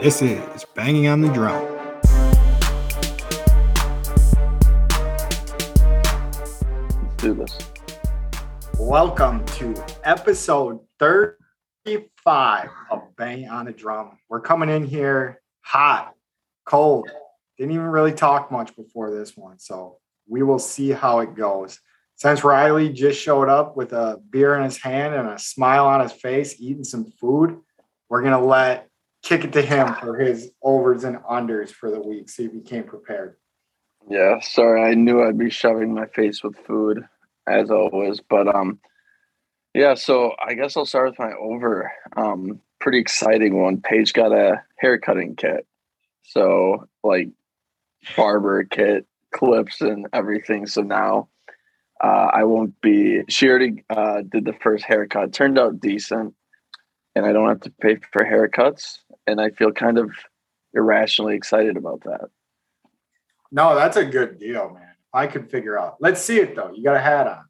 This is Banging on the Drum. Let's do this. Welcome to episode 35 of Banging on the Drum. We're coming in here hot, cold. Didn't even really talk much before this one, so we will see how it goes. Since Riley just showed up with a beer in his hand and a smile on his face, eating some food, we're gonna let kick it to him for his overs and unders for the week. See if he came prepared. Yeah, sorry, I knew I'd be shoving my face with food as always, but um, yeah. So I guess I'll start with my over. Um, pretty exciting one. Paige got a haircutting kit, so like barber kit, clips, and everything. So now uh, I won't be. She already uh, did the first haircut. Turned out decent, and I don't have to pay for haircuts. And I feel kind of irrationally excited about that. No, that's a good deal, man. I could figure out. Let's see it though. You got a hat on.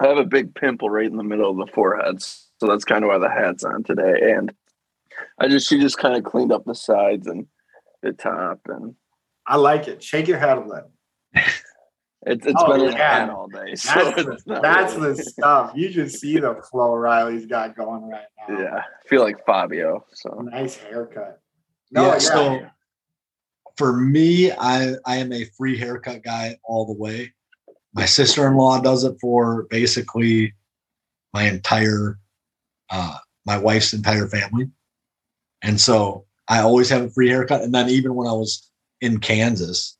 I have a big pimple right in the middle of the forehead, so that's kind of why the hat's on today. And I just she just kind of cleaned up the sides and the top, and I like it. Shake your head a little. it's it's Oh, been in yeah. hand all day. So That's, the, that's really- the stuff. You just see the flow Riley's got going right now. yeah. I feel like Fabio. So Nice haircut. Yeah, No, yeah. so for me, I I am a free haircut guy all the way. My sister-in-law does it for basically my entire uh my wife's entire family. And so I always have a free haircut. And then even when I was in Kansas,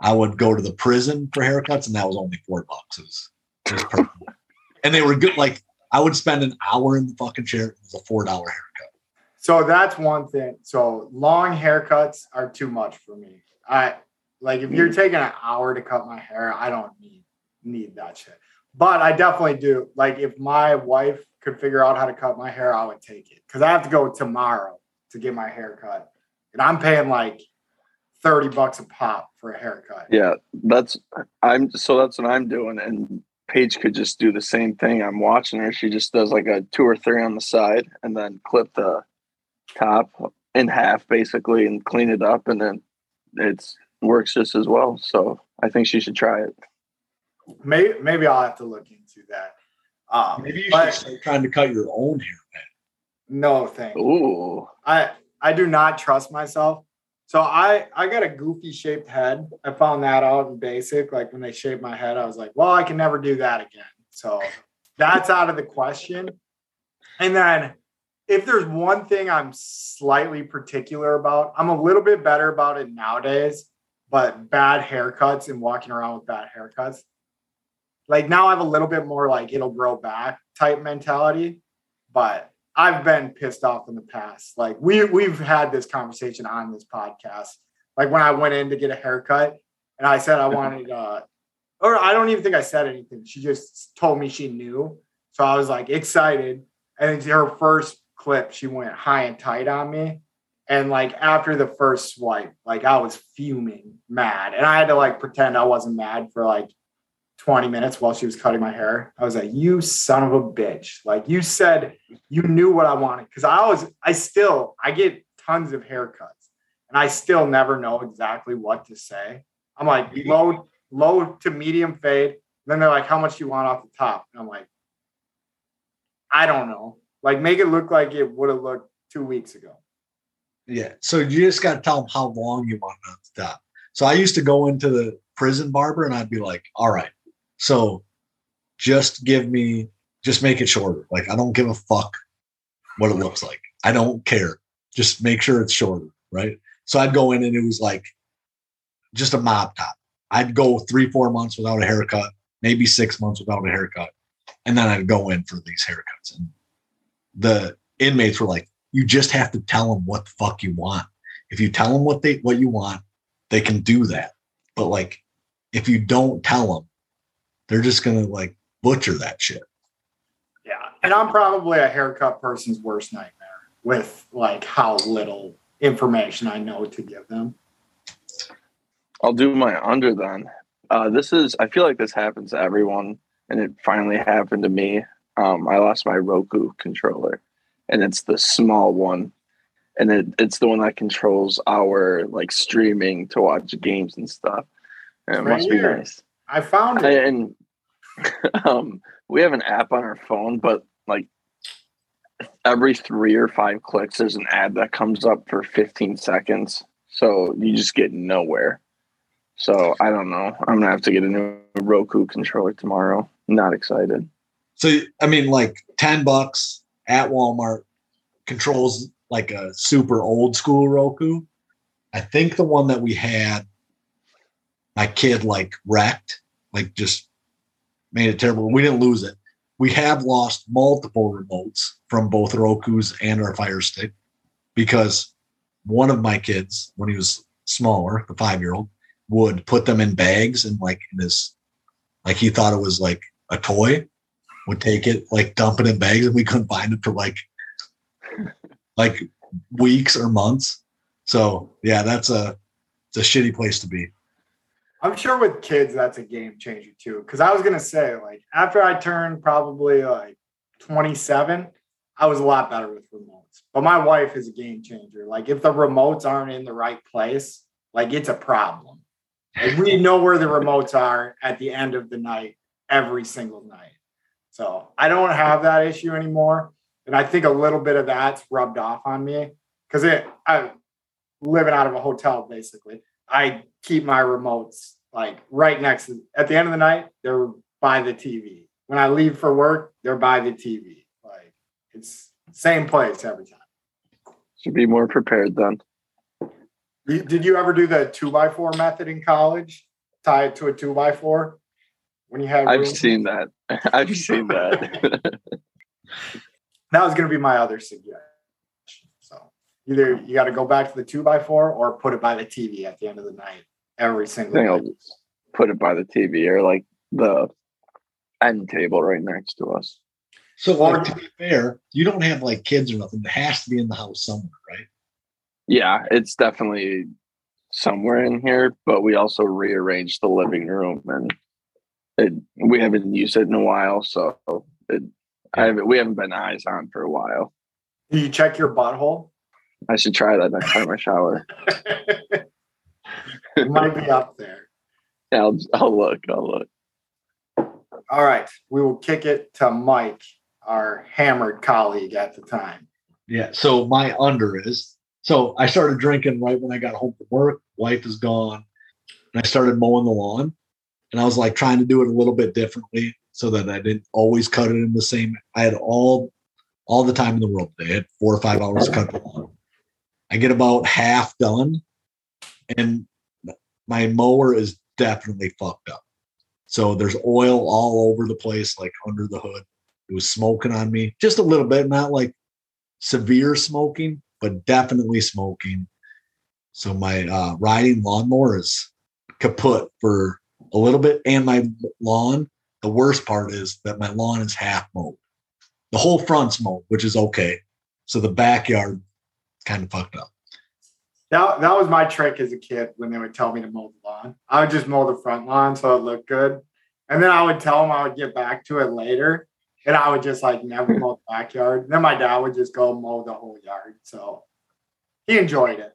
I would go to the prison for haircuts, and that was only four bucks. It was, it was and they were good. Like I would spend an hour in the fucking chair. It was a four dollar haircut. So that's one thing. So long haircuts are too much for me. I like if you're mm. taking an hour to cut my hair, I don't need need that shit. But I definitely do. Like if my wife could figure out how to cut my hair, I would take it because I have to go tomorrow to get my hair cut, and I'm paying like thirty bucks a pop for a haircut. yeah, that's I'm so that's what I'm doing. And Paige could just do the same thing. I'm watching her. She just does like a two or three on the side, and then clip the top in half basically, and clean it up, and then it's works just as well. So I think she should try it. Maybe maybe I'll have to look into that. Um, Maybe you but should start trying to cut your own hair. man. no thank you. Ooh. I I do not trust myself. So I I got a goofy shaped head. I found that out in basic. Like when they shaved my head, I was like, well, I can never do that again. So that's out of the question. And then if there's one thing I'm slightly particular about, I'm a little bit better about it nowadays, but bad haircuts and walking around with bad haircuts. Like now I have a little bit more like it'll grow back type mentality, but I've been pissed off in the past. Like we we've had this conversation on this podcast. Like when I went in to get a haircut and I said I wanted uh or I don't even think I said anything. She just told me she knew. So I was like excited. And it's her first clip, she went high and tight on me. And like after the first swipe, like I was fuming mad. And I had to like pretend I wasn't mad for like 20 minutes while she was cutting my hair. I was like, you son of a bitch. Like you said you knew what I wanted. Cause I was, I still, I get tons of haircuts and I still never know exactly what to say. I'm like low, low to medium fade. Then they're like, how much you want off the top? And I'm like, I don't know. Like make it look like it would have looked two weeks ago. Yeah. So you just got to tell them how long you want on the top. So I used to go into the prison barber and I'd be like, all right, so just give me, just make it shorter. Like, I don't give a fuck what it looks like. I don't care. Just make sure it's shorter. Right. So I'd go in and it was like just a mob top. I'd go three, four months without a haircut, maybe six months without a haircut. And then I'd go in for these haircuts. And the inmates were like, you just have to tell them what the fuck you want. If you tell them what they what you want, they can do that. But like, if you don't tell them, they're just gonna like butcher that shit. Yeah. And I'm probably a haircut person's worst nightmare with like how little information I know to give them. I'll do my under then. Uh, this is, I feel like this happens to everyone, and it finally happened to me. Um, I lost my Roku controller, and it's the small one. and it, it's the one that controls our like streaming to watch games and stuff. And it Right must be nice. I found I- it. and um, we have an app on our phone, but like every three or five clicks, there's an ad that comes up for 15 seconds. So you just get nowhere. So I don't know. I'm gonna have to get a new Roku controller tomorrow. Not excited. So I mean, like ten bucks at Walmart controls like a super old school Roku. I think the one that we had, my kid like wrecked, like just made it terrible. We didn't lose it. We have lost multiple remotes from both Roku's and our Fire Stick because one of my kids, when he was smaller, the five year old, would put them in bags and like in his, like he thought it was like a toy would take it, like dump it in bags, and we couldn't find it for like like weeks or months. So yeah, that's a it's a shitty place to be. I'm sure with kids, that's a game changer too. Cause I was to say, like, after I turned probably like 27, I was a lot better with remotes. But my wife is a game changer. Like, if the remotes aren't in the right place, like, it's a problem. Like, we know where the remotes are at the end of the night every single night. So I don't have that issue anymore. And I think a little bit of that's rubbed off on me because it, I living out of a hotel basically. I keep my remotes like right next to at the end of the night, they're by the TV. When I leave for work, they're by the TV. Like it's same place every time. Should be more prepared then. Did you ever do the two by four method in college? Tie it to a two by four when you have. I've room? seen that. I've seen that. that was going to be my other suggestion. So either you got to go back to the two by four or put it by the TV at the end of the night every single think I'll night. put it by the TV or like the end table right next to us. So Or- like, to be fair, you don't have like kids or nothing. It has to be in the house somewhere, right? Yeah, it's definitely somewhere in here, but we also rearranged the living room and it, we haven't used it in a while, so it, I haven't, we haven't been eyes on for a while. Do you check your butthole? I should try that next time I shower. it might be up there. Yeah, I'll, I'll look. I'll look. All right, we will kick it to Mike, our hammered colleague at the time. Yeah. So my under is so I started drinking right when I got home from work. Wife is gone, and I started mowing the lawn. And I was like trying to do it a little bit differently so that I didn't always cut it in the same. I had all all the time in the world. I had four or five hours to cut the lawn. I get about half done, and my mower is definitely fucked up. So there's oil all over the place, like under the hood. It was smoking on me just a little bit, not like severe smoking, but definitely smoking. So my uh, riding lawnmower is kaput for a little bit, and my lawn. The worst part is that my lawn is half mowed. The whole front's mowed, which is okay. So the backyard kind of fucked up. That, that was my trick as a kid when they would tell me to mow the lawn. I would just mow the front lawn so it looked good. And then I would tell them I would get back to it later. And I would just like never mow the backyard. then my dad would just go mow the whole yard. So he enjoyed it.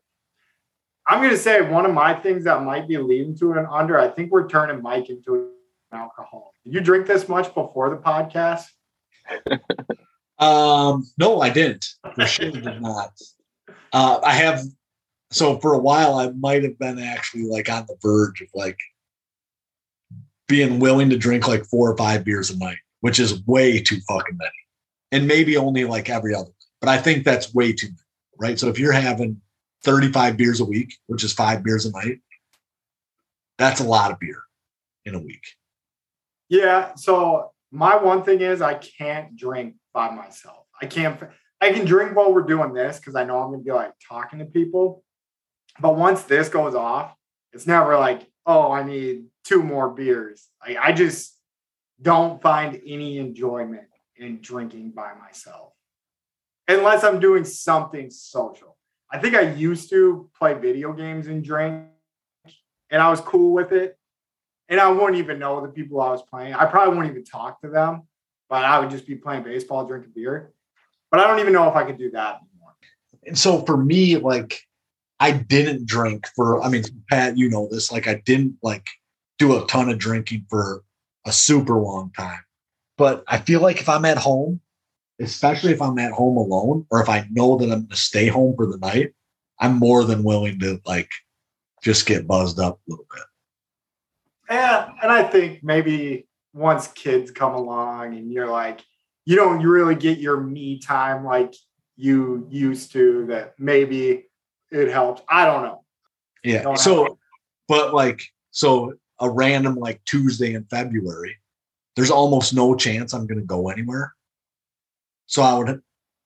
I'm going to say one of my things that might be leading to an under, I think we're turning Mike into an alcoholic. Did you drink this much before the podcast? Um, no, I didn't. For sure did not. Uh, I have so for a while I might have been actually like on the verge of like being willing to drink like four or five beers a night, which is way too fucking many. And maybe only like every other. But I think that's way too many, right? So if you're having 35 beers a week, which is five beers a night, that's a lot of beer in a week. Yeah. So my one thing is I can't drink by myself. I can't. I can drink while we're doing this because I know I'm gonna be like talking to people. But once this goes off, it's never like, oh, I need two more beers. I, I just don't find any enjoyment in drinking by myself unless I'm doing something social. I think I used to play video games and drink, and I was cool with it and I wouldn't even know the people I was playing. I probably wouldn't even talk to them, but I would just be playing baseball, drinking beer. But I don't even know if I could do that anymore. and so for me, like I didn't drink for, I mean, Pat, you know this, like I didn't like do a ton of drinking for a super long time. But I feel like if I'm at home, especially if I'm at home alone, or if I know that I'm going to stay home for the night, I'm more than willing to like just get buzzed up a little bit. Yeah, and I think maybe once kids come along and you're like, you don't really get your me time like you used to, that maybe it helps. I don't know. Yeah. Don't so, but like, so a random like Tuesday in February, there's almost no chance I'm going to go anywhere. So I would,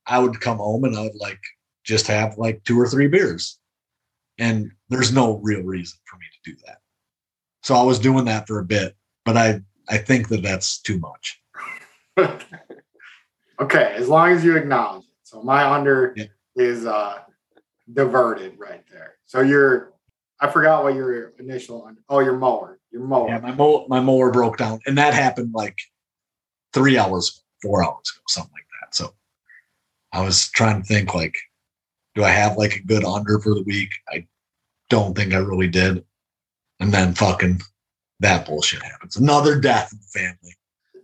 I would come home and I would like just have like two or three beers, and there's no real reason for me to do that. So I was doing that for a bit, but I, I think that that's too much. okay, as long as you acknowledge it. So my under Yeah. is uh diverted right there. So you're I forgot what your initial under oh your mower. Your mower. Yeah, my mow, my mower broke down, and that happened like three hours, four hours ago, something like that. So I was trying to think like, do I have like a good under for the week? I don't think I really did. And then fucking that bullshit happens. Another death in the family.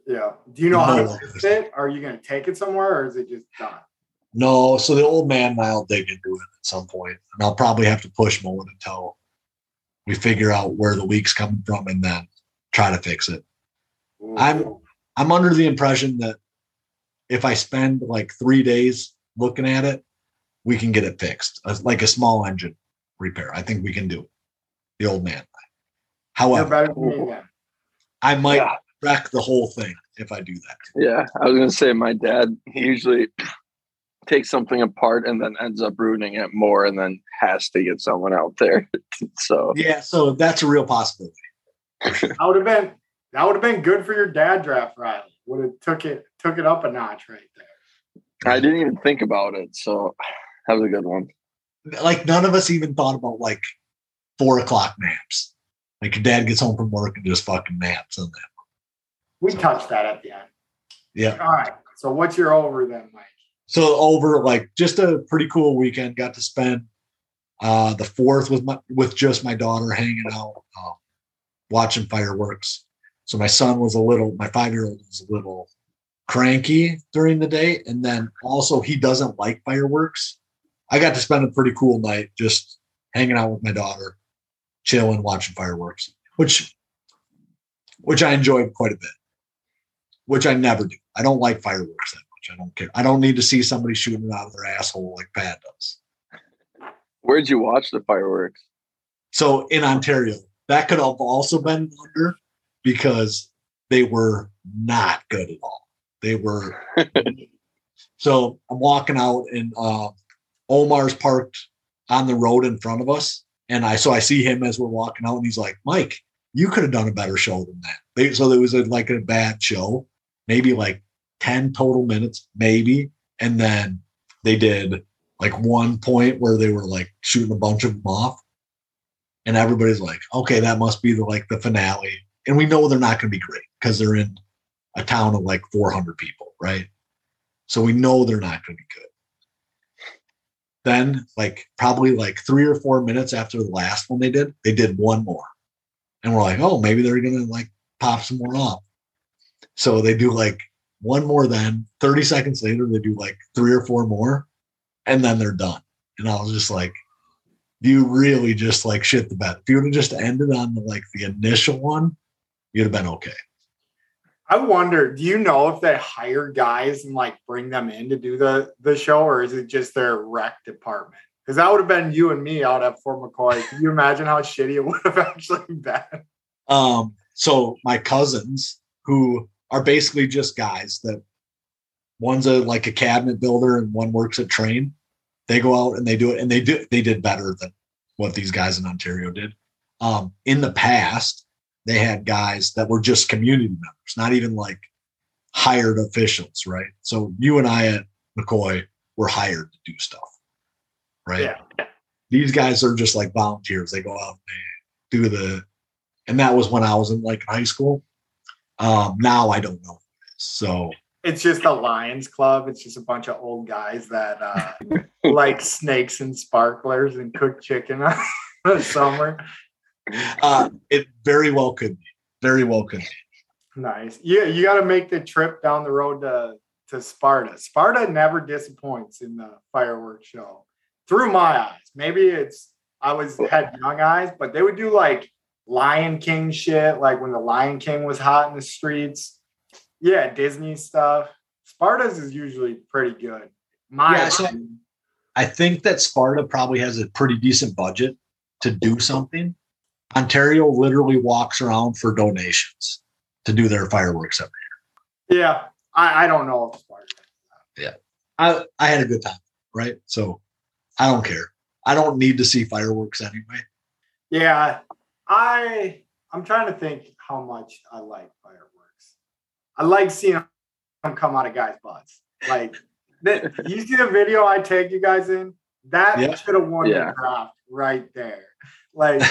Yeah. Do you know how to fix it? Are you gonna take it somewhere or is it just done? No, so the old man and I'll dig into it at some point, and I'll probably have to push Mullen until we figure out where the week's coming from, and then try to fix it. I'm- I'm under the impression that if I spend like three days looking at it, we can get it fixed, like a small engine repair. I think we can do it. The old man. However, better than me then. I might Yeah. Wreck the whole thing if I do that. Yeah, I was gonna say my dad he usually takes something apart and then ends up ruining it more, and then has to get someone out there. so Yeah, so that's a real possibility. That would have been that would have been good for your dad draft, Riley. Would have took it took it up a notch right there. I didn't even think about it. So that was a good one. Like none of us even thought about like four o'clock naps. Like your dad gets home from work and just fucking naps and that. We touched that at the end. Yeah. All right. So what's your over then, Mike? So over like just a pretty cool weekend. Got to spend uh the fourth with my with just my daughter hanging out, um, watching fireworks. So my son was a little, my five year old was a little cranky during the day, and then also he doesn't like fireworks. I got to spend a pretty cool night just hanging out with my daughter, chilling, watching fireworks, which which I enjoyed quite a bit. Which I never do. I don't like fireworks that much. I don't care. I don't need to see somebody shooting it out of their asshole like Pat does. Where'd you watch the fireworks? So in Ontario, that could have also been under because they were not good at all. They were. so I'm walking out and uh, Omar's parked on the road in front of us, and I so I see him as we're walking out, and he's like, "Mike, you could have done a better show than that." They, so there was a, like a bad show, maybe like ten total minutes, maybe, and then they did like one point where they were like shooting a bunch of them off and everybody's like, okay, that must be the like the finale. And we know they're not going to be great because they're in a town of like 400 people, right? So we know they're not going to be good. Then, like probably like three or four minutes after the last one they did, they did one more, and we're like, oh, maybe they're going to like pop some more off. So they do like one more. Then 30 seconds later, they do like three or four more, and then they're done. And I was just like, do you really just like shit the bed. If you would have just ended on the like the initial one, you'd have been okay. I wonder, do you know if they hire guys and like bring them in to do the the show, or is it just their rec department? Because that would have been you and me out at Fort McCoy. Can you imagine how shitty it would have actually been? Um, so my cousins, who are basically just guys that one's a like a cabinet builder and one works at Trane, they go out and they do it, and they do they did better than what these guys in Ontario did. Um, in the past, they had guys that were just community members, not even like hired officials, right? So you and I at McCoy were hired to do stuff, right? Yeah. These guys are just like volunteers. They go out and they do the, and that was when I was in like high school. Um, now I don't know. who it is. So it's just a Lions club. It's just a bunch of old guys that uh, like snakes and sparklers and cook chicken on the summer. Uh, it very well could be. Very well could be. Nice. Yeah, you got to make the trip down the road to to Sparta. Sparta never disappoints in the fireworks show. Through my eyes, maybe it's I was had young eyes, but they would do like Lion King shit, like when the Lion King was hot in the streets. Yeah, Disney stuff. Sparta's is usually pretty good. My Yeah, so- I think that Sparta probably has a pretty decent budget to do something. Ontario literally walks around for donations to do their fireworks every year. yeah, I, I don't know if Sparta. I, I had a good time, right? So I don't care. I don't need to see fireworks anyway. Yeah, I I'm trying to think how much I like fireworks. I like seeing them come out of guys' butts. Like that, you see the video I take you guys in? That Yeah. should have won Yeah. the draft right there. Like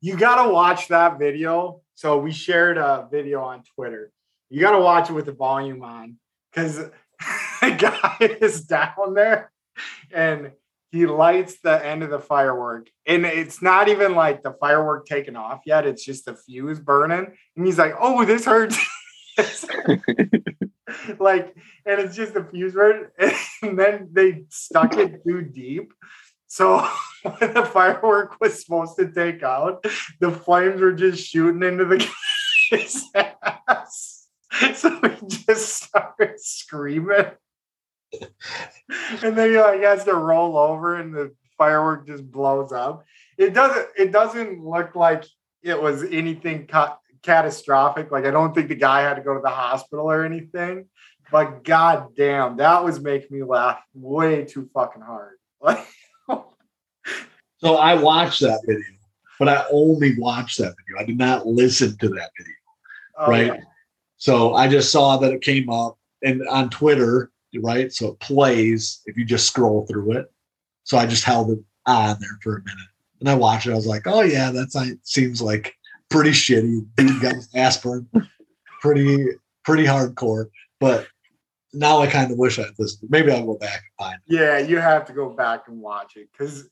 you gotta watch that video. So we shared a video on Twitter. You gotta watch it with the volume on because the guy is down there and he lights the end of the firework and it's not even like the firework taken off yet it's just the fuse burning and he's like oh this hurts. Like and it's just the fuse burn and then they stuck it too deep so when the firework was supposed to take out the flames were just shooting into the guy's ass. So he just started screaming and then he like has to roll over and the firework just blows up. It doesn't it doesn't look like it was anything ca- catastrophic. Like I don't think the guy had to go to the hospital or anything. But god damn, that was making me laugh way too fucking hard. Like So I watched that video, but I only watched that video. I did not listen to that video. oh, right? yeah. So I just saw that it came up and on Twitter, right? So it plays if you just scroll through it. So I just held it on there for a minute and I watched it. I was like, oh yeah, that's it seems like pretty shitty. Dude got burned. Pretty, pretty hardcore. But now I kind of wish I listened. Maybe I'll go back and find it. Yeah, you have to go back and watch it because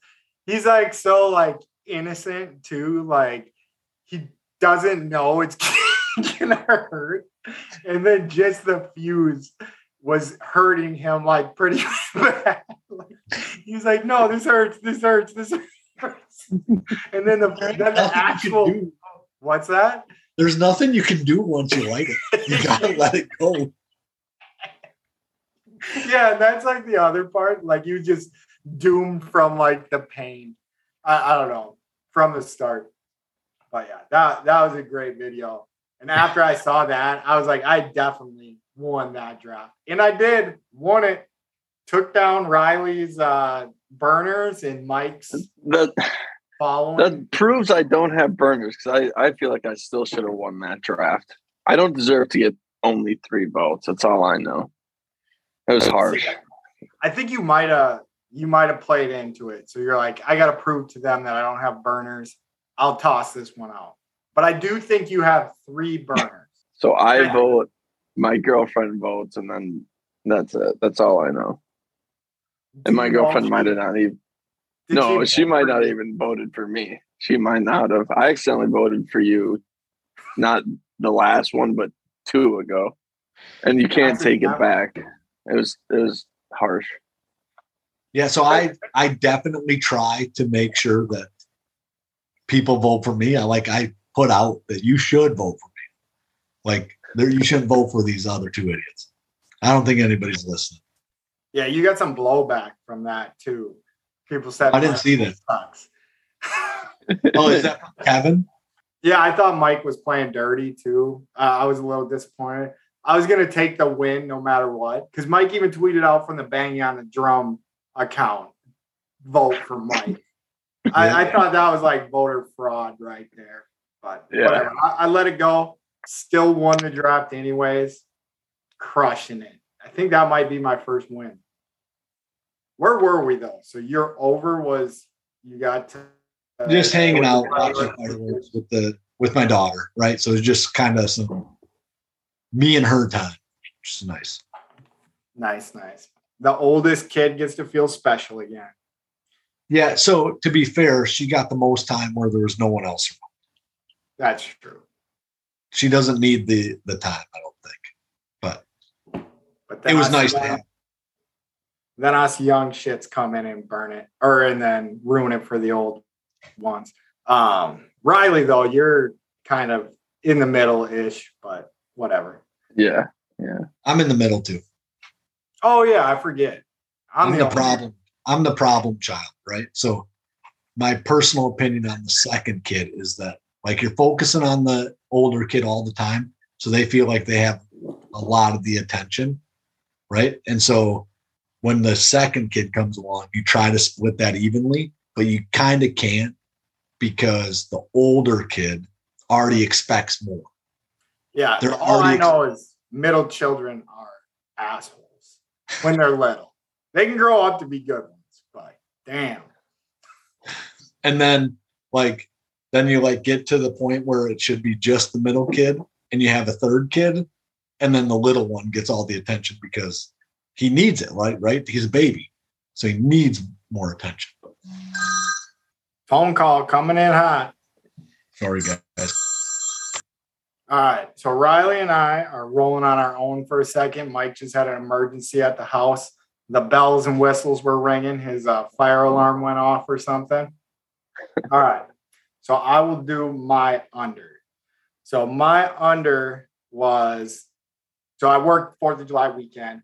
he's like so like innocent too. Like he doesn't know it's gonna hurt, and then just the fuse was hurting him like pretty bad. Like, he's like, "No, this hurts. This hurts. This hurts." And then the then the Nothing you can actual what's that? There's nothing you can do once you like it. You gotta let it go. yeah, and that's like the other part. Like you just doomed from like the pain. I, I don't know from the start. But yeah, that that was a great video. And after I saw that, I was like, I definitely won that draft, and I did won it. Took down Riley's uh, burners and Mike's That following. that proves I don't have burners because I, I feel like I still should have won that draft. I don't deserve to get only three votes. That's all I know. It was harsh. I think you might have you might have played into it. So you're like, I got to prove to them that I don't have burners. I'll toss this one out. But I do think you have three burners. So I vote, my girlfriend votes, and then that's it. That's all I know. And my Do you know girlfriend might have not even. No, she might not even voted for me. She might not have. I accidentally voted for you, not the last one, but two ago, and you can't take it back. It was it was harsh. Yeah, so I I definitely try to make sure that people vote for me. I like I put out that you should vote for me. Like there you shouldn't vote for these other two idiots. I don't think anybody's listening. Yeah, you got some blowback from that too. People said I didn't see that. Sucks. Oh, is that Kevin? yeah, I thought Mike was playing dirty too. Uh, I was a little disappointed. I was gonna take the win no matter what, because Mike even tweeted out from the banging on the drum account, vote for Mike. I, I thought that was like voter fraud right there, but Yeah. whatever. I, I let it go. Still won the draft anyways. Crushing it. I think that might be my first win. Where were we though? So your over was you got to uh, Just hanging out with the with my daughter, right? So it's just kind of some me and her time, which is nice. Nice, nice. The oldest kid gets to feel special again. Yeah. So to be fair, she got the most time where there was no one else around. That's true. She doesn't need the the time, I don't think. But But it was us nice to have. Then us young shits come in and burn it, or and then ruin it for the old ones. Um, Riley, though, you're kind of in the middle ish, but whatever. Yeah. Yeah. I'm in the middle too. Oh yeah, I forget. I'm, the only- problem. I'm the problem child, right? So my personal opinion on the second kid is that like you're focusing on the older kid all the time. So they feel like they have a lot of the attention. Right. And so when the second kid comes along, you try to split that evenly, but you kind of can't because the older kid already expects more. Yeah, They're all I know is middle children are assholes when they're little. They can grow up to be good ones, but damn. and then like then you like get to the point where it should be just the middle kid and you have a third kid and then the little one gets all the attention because he needs it right right he's a baby so he needs more attention Phone call coming in hot. sorry guys All right. So Riley and I are rolling on our own for a second. Mike just had an emergency at the house. The bells and whistles were ringing. His uh, fire alarm went off or something. All right. So I will do my under. So my under was so I worked Fourth of July weekend,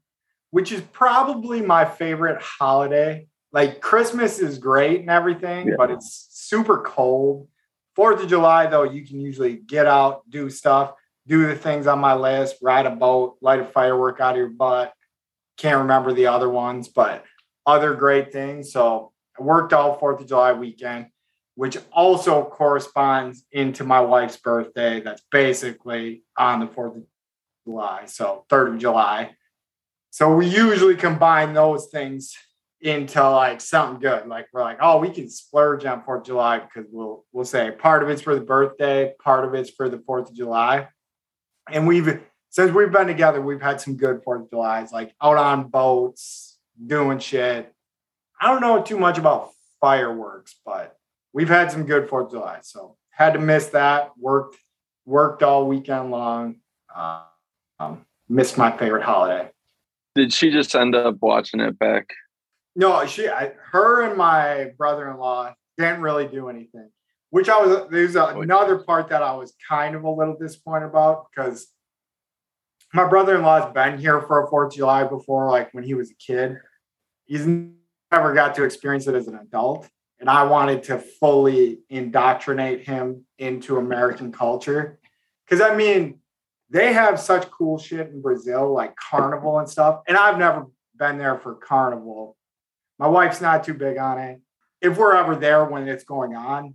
which is probably my favorite holiday. Like Christmas is great and everything, Yeah. but it's super cold. Fourth of July, though, you can usually get out, do stuff, do the things on my list, ride a boat, light a firework out of your butt. Can't remember the other ones, but other great things. So I worked all Fourth of July weekend, which also corresponds into my wife's birthday. That's basically on the Fourth of July, so third of July. So we usually combine those things into like something good. Like we're like, oh, we can splurge on Fourth of July because we'll we'll say part of it's for the birthday, part of it's for the Fourth of July. And we've since we've been together, we've had some good Fourth of July's, like out on boats, doing shit. I don't know too much about fireworks, but we've had some good Fourth of July. So had to miss that. Worked worked all weekend long. Uh, um, missed my favorite holiday. Did she just end up watching it back? No, she, I, her, and my brother-in-law didn't really do anything. Which I was. There's another part that I was kind of a little disappointed about because my brother-in-law's been here for a Fourth of July before, like when he was a kid. He's never got to experience it as an adult, and I wanted to fully indoctrinate him into American culture. Because I mean, they have such cool shit in Brazil, like carnival and stuff, and I've never been there for carnival my wife's not too big on it. If we're ever there when it's going on,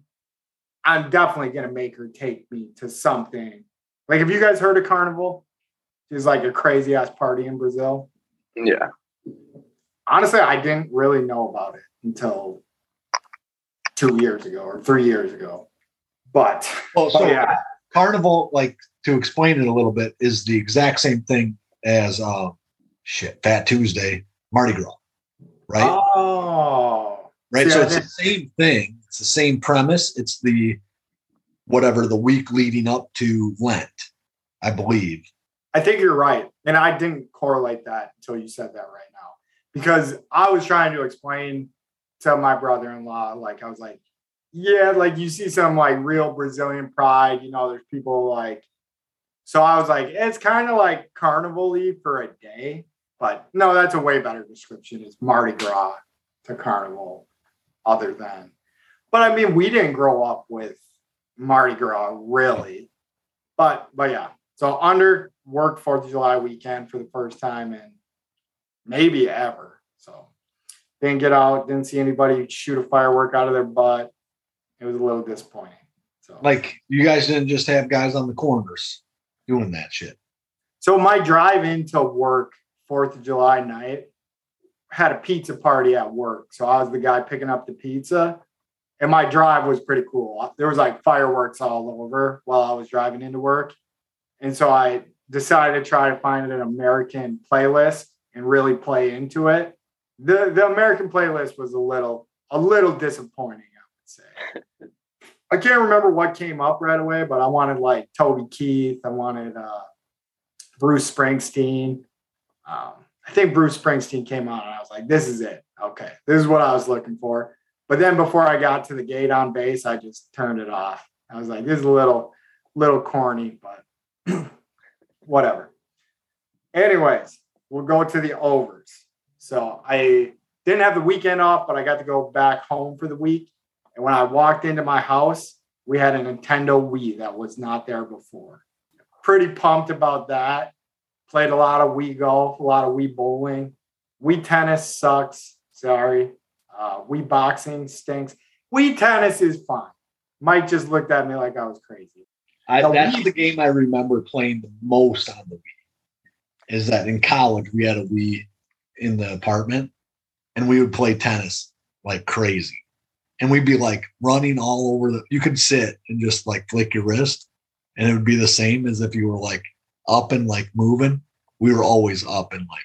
I'm definitely gonna make her take me to something. Like, have you guys heard of Carnival? It's like a crazy ass party in Brazil. Yeah. Honestly, I didn't really know about it until two years ago or three years ago. But oh so yeah, carnival like to explain it a little bit is the exact same thing as uh shit fat tuesday mardi gras right Oh, right? So it's the same thing. It's the same premise. It's the whatever the week leading up to Lent, I believe. I think you're right. And I didn't correlate that until you said that right now. Because I was trying to explain to my brother-in-law, like I was like, yeah, like you see some like real Brazilian pride, you know, there's people like so I was like, it's kind of like carnival-y for a day. But no, that's a way better description. It's Mardi Gras to carnival, other than. But I mean, we didn't grow up with Mardi Gras really. But but yeah, so under worked Fourth of July weekend for the first time in maybe ever. So didn't get out, didn't see anybody shoot a firework out of their butt. It was a little disappointing. So Like you guys didn't just have guys on the corners doing that shit. so my drive into work Fourth of July night had a pizza party at work. So I was the guy picking up the pizza. And my drive was pretty cool. Uh, there was like fireworks all over while I was driving into work. And so I decided to try to find an American playlist. and really play into it. The the American playlist was a little a little disappointing, I would say. I can't remember what came up right away, but I wanted like Toby Keith, I wanted uh, Bruce Springsteen. Um, I think Bruce Springsteen came on, and I was like, "This is it. Okay, this is what I was looking for." But then before I got to the gate on base, I just turned it off. I was like, "This is a little, little corny, but whatever." Anyways, we'll go to the overs. So I didn't have the weekend off, but I got to go back home for the week. And when I walked into my house, we had a Nintendo Wii that was not there before. Pretty pumped about that. Played a lot of Wii golf, a lot of Wii bowling. Wii tennis sucks. Sorry. Uh, Wii boxing stinks. Wii tennis is fine. Mike just looked at me like I was crazy. I, The that's Wii- the game I remember playing the most on the Wii. Is that in college we had a Wii in the apartment, and we would play tennis like crazy, and we'd be like running all over the. You could sit and just like flick your wrist, and it would be the same as if you were like up and like moving. We were always up and like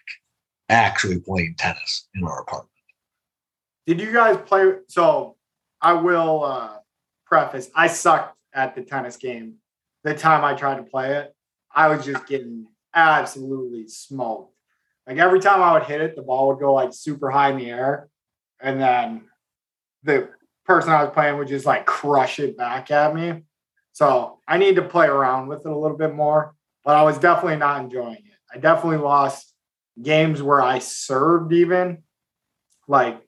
actually playing tennis in our apartment. Did you guys play? So I will uh, preface I sucked at the tennis game the time I tried to play it. I was just getting absolutely smoked. Like every time I would hit it, the ball would go like super high in the air. And then the person I was playing would just like crush it back at me. So I need to play around with it a little bit more, but I was definitely not enjoying it. I definitely lost games where I served even like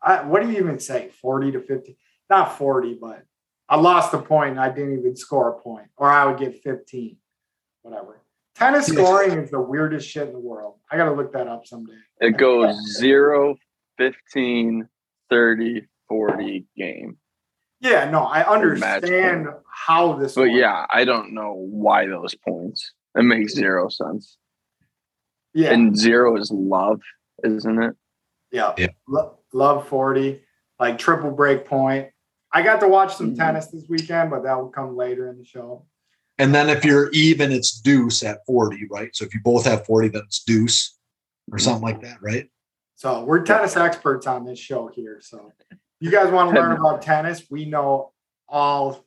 I, what do you even say 40 to 50 not 40 but i lost a point and i didn't even score a point or i would get 15 whatever tennis scoring is the weirdest shit in the world i gotta look that up someday It goes 0, 15, 30, 40 game. yeah no i understand how this But works. yeah, I don't know why those points. It makes zero sense. yeah And zero is love, isn't it? yeah, Yeah. Lo- love 40 like triple break point i got to watch some Mhm. tennis this weekend but that will come later in the show And then if you're even, it's deuce at 40, right? So if you both have 40, then it's deuce or something like that, right? So we're tennis experts on this show here. So you guys want to learn about tennis? We know all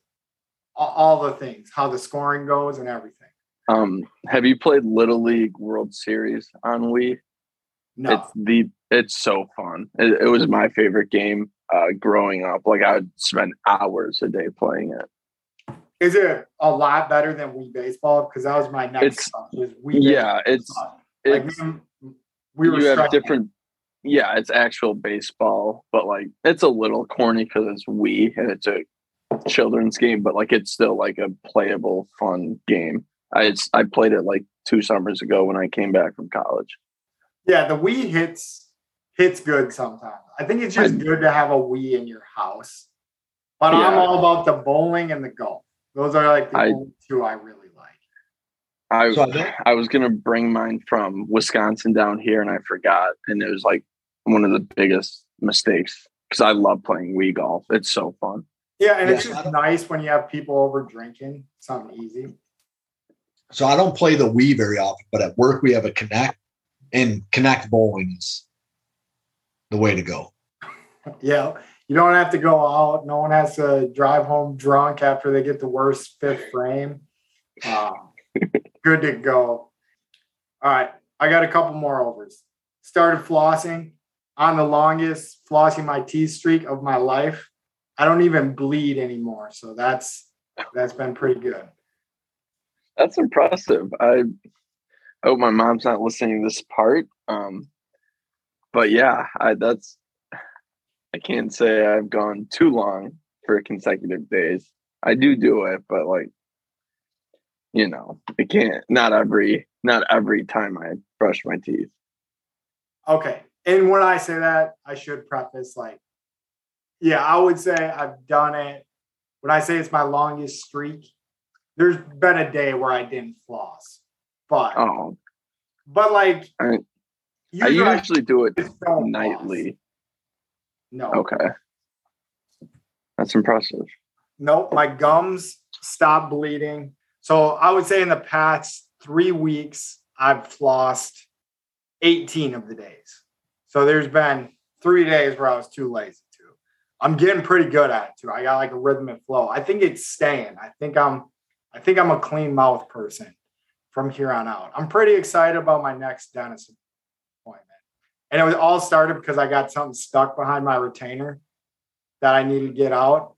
all- all the things, how the scoring goes and everything. Um, have you played Little League World Series on Wii? No. It's the it's so fun. It, it was my favorite game uh, growing up. Like I would spend hours a day playing it. Is it a lot better than Wii baseball? Because that was my next It's-. Was Wii Yeah, it's like it's we were you have different. Yeah, it's actual baseball, but like it's a little corny because it's Wii and it's a children's game, but like it's still like a playable, fun game. I it's, I played it like two summers ago when I came back from college. Yeah, the Wii hits hits good sometimes. I think it's just I- good to have a Wii in your house. But I'm all about the bowling and the golf. Those are like the I- only two I really like. I So I I was gonna bring mine from Wisconsin down here and I forgot, and it was like one of the biggest mistakes because I love playing Wii golf. It's so fun. Yeah, and it's just nice when you have people over drinking. Something easy. So I don't play the Wii very often, but at work we have a Kinect, and Kinect bowling is the way to go. Yeah, you don't have to go out. No one has to drive home drunk after they get the worst fifth frame. Um, good to go. All right, I got a couple more overs. Started flossing on the longest flossing my teeth streak of my life. I don't even bleed anymore, so that's that's been pretty good. That's impressive. I I hope my mom's not listening to this part. Um, but yeah, I that's I can't say I've gone too long for consecutive days. I do do it, but like you know, I can't. Not every not every time I brush my teeth. Okay. And when I say that, I should preface like, yeah, I would say I've done it. When I say it's my longest streak, there's been a day where I didn't floss, but Oh, but like, I- I usually do it nightly. floss. No, Okay, that's impressive. nope. My gums stopped bleeding. So I would say in the past three weeks, I've flossed 18 of the days. So there's been three days where I was too lazy to. I'm getting pretty good at it too. I got like a rhythmic flow. I think it's staying. I think I'm I think I'm a clean mouth person from here on out. I'm pretty excited about my next dentist. And it was all started because I got something stuck behind my retainer that I needed to get out.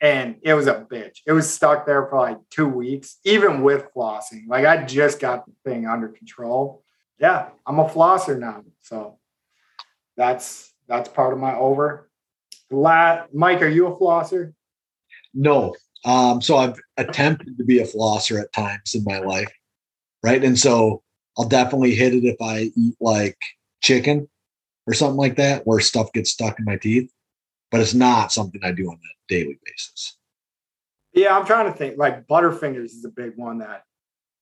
And it was a bitch. It was stuck there for like two weeks, even with flossing. Like I just got the thing under control. Yeah, I'm a flosser now. So that's that's part of my over. La- Mike, are you a flosser? No. Um, so I've attempted to be a flosser at times in my life. Right. And so I'll definitely hit it if I eat like chicken or something like that, where stuff gets stuck in my teeth. But it's not something I do on a daily basis. Yeah, I'm trying to think. Like Butterfingers is a big one that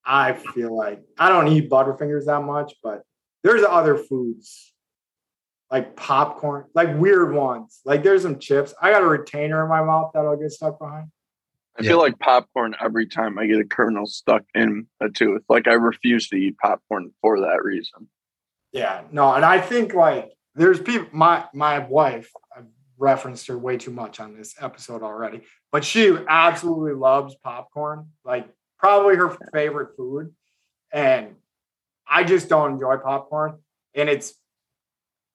I feel like I don't eat Butterfingers that much, but there's other foods like popcorn, like weird ones. Like there's some chips. I got a retainer in my mouth that'll get stuck behind. I feel like popcorn every time I get a kernel stuck in a tooth. Like I refuse to eat popcorn for that reason. Yeah, no, and I think like there's people. My my wife, I've referenced her way too much on this episode already, but she absolutely loves popcorn. Like probably her favorite food, and I just don't enjoy popcorn, and it's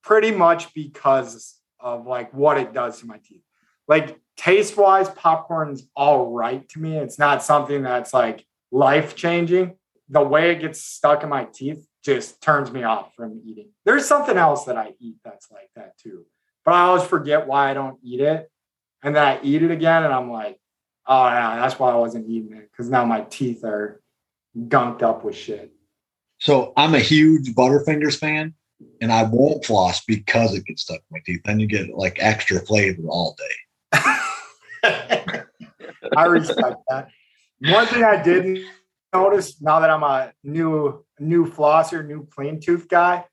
pretty much because of like what it does to my teeth. Like taste wise, popcorn's all right to me. It's not something that's like life changing. The way it gets stuck in my teeth just turns me off from eating. There's something else that I eat that's like that too, but I always forget why I don't eat it. And then I eat it again and I'm like, oh, yeah, that's why I wasn't eating it because now my teeth are gunked up with shit. So I'm a huge Butterfingers fan and I won't floss because it gets stuck in my teeth. Then you get like extra flavor all day. I respect that. One thing I didn't notice now that I'm a new new flosser, new clean tooth guy,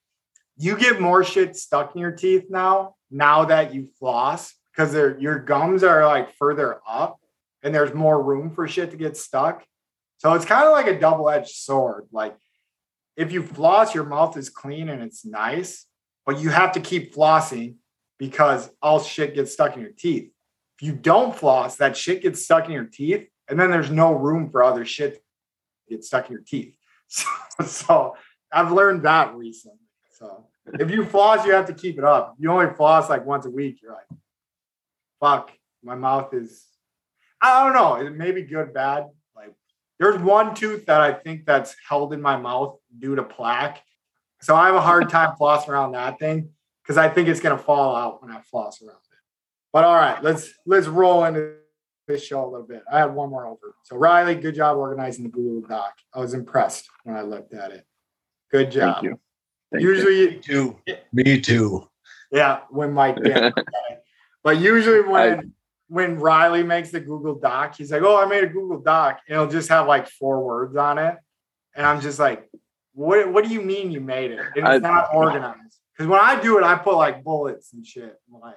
you get more shit stuck in your teeth now. Now that you floss, because your gums are like further up, and there's more room for shit to get stuck. So it's kind of like a double edged sword. Like if you floss, your mouth is clean and it's nice, but you have to keep flossing because all shit gets stuck in your teeth. If you don't floss, that shit gets stuck in your teeth, and then there's no room for other shit get stuck in your teeth. So, so I've learned that recently. So if you floss, you have to keep it up. You only floss like once a week. You're like, fuck, my mouth is. I don't know. It may be good, bad. Like there's one tooth that I think that's held in my mouth due to plaque. So I have a hard time flossing around that thing because I think it's gonna fall out when I floss around it. But all right, let's let's roll into this show a little bit. I had one more over. So Riley, good job organizing the Google Doc. I was impressed when I looked at it. Good job. Thank you. Thank usually, Me too. Me too. yeah, when Mike did. but usually when I, when Riley makes the Google Doc, he's like, "Oh, I made a Google Doc," and it'll just have like four words on it, and I'm just like, "What? What do you mean you made it? And it's I, not organized?" Because when I do it, I put like bullets and shit. Like,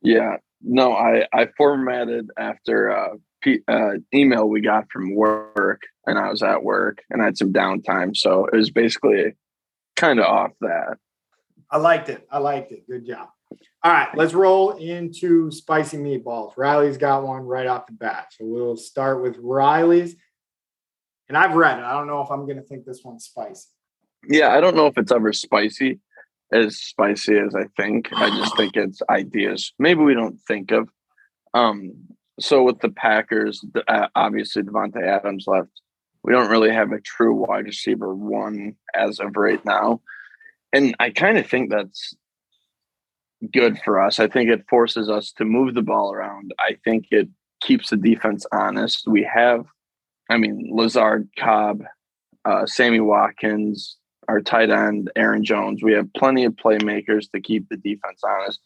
yeah, no, I I formatted after uh, P, uh, email we got from work, and I was at work and I had some downtime, so it was basically kind of off that. I liked it. I liked it. Good job. All right, let's roll into spicy meatballs. Riley's got one right off the bat, so we'll start with Riley's. And I've read it. I don't know if I'm going to think this one's spicy. Yeah, I don't know if it's ever spicy as spicy as I think. I just think it's ideas maybe we don't think of. Um, so with the Packers, uh, obviously Davante Adams left. We don't really have a true wide receiver one as of right now, and I kind of think that's good for us. I think it forces us to move the ball around. I think it keeps the defense honest. We have, I mean, Lazard, Cobb, uh, Sammy Watkins, our tight end Aaron Jones. We have plenty of playmakers to keep the defense honest.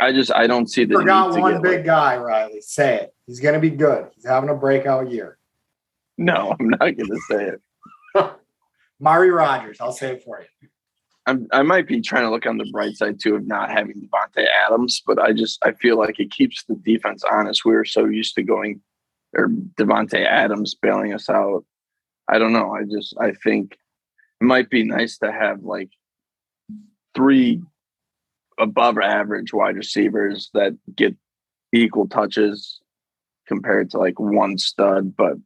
I just I don't see the. Forgot one big like, guy, Riley. Say it. He's going to be good. He's having a breakout year. No, I'm not going to say it. Amari Rodgers. I'll say it for you. I'm, I might be trying to look on the bright side too of not having Davante Adams, but I just I feel like it keeps the defense honest. We were so used to going or Davante Adams bailing us out. I don't know. I just I think it might be nice to have like three above average wide receivers that get equal touches compared to like one stud. But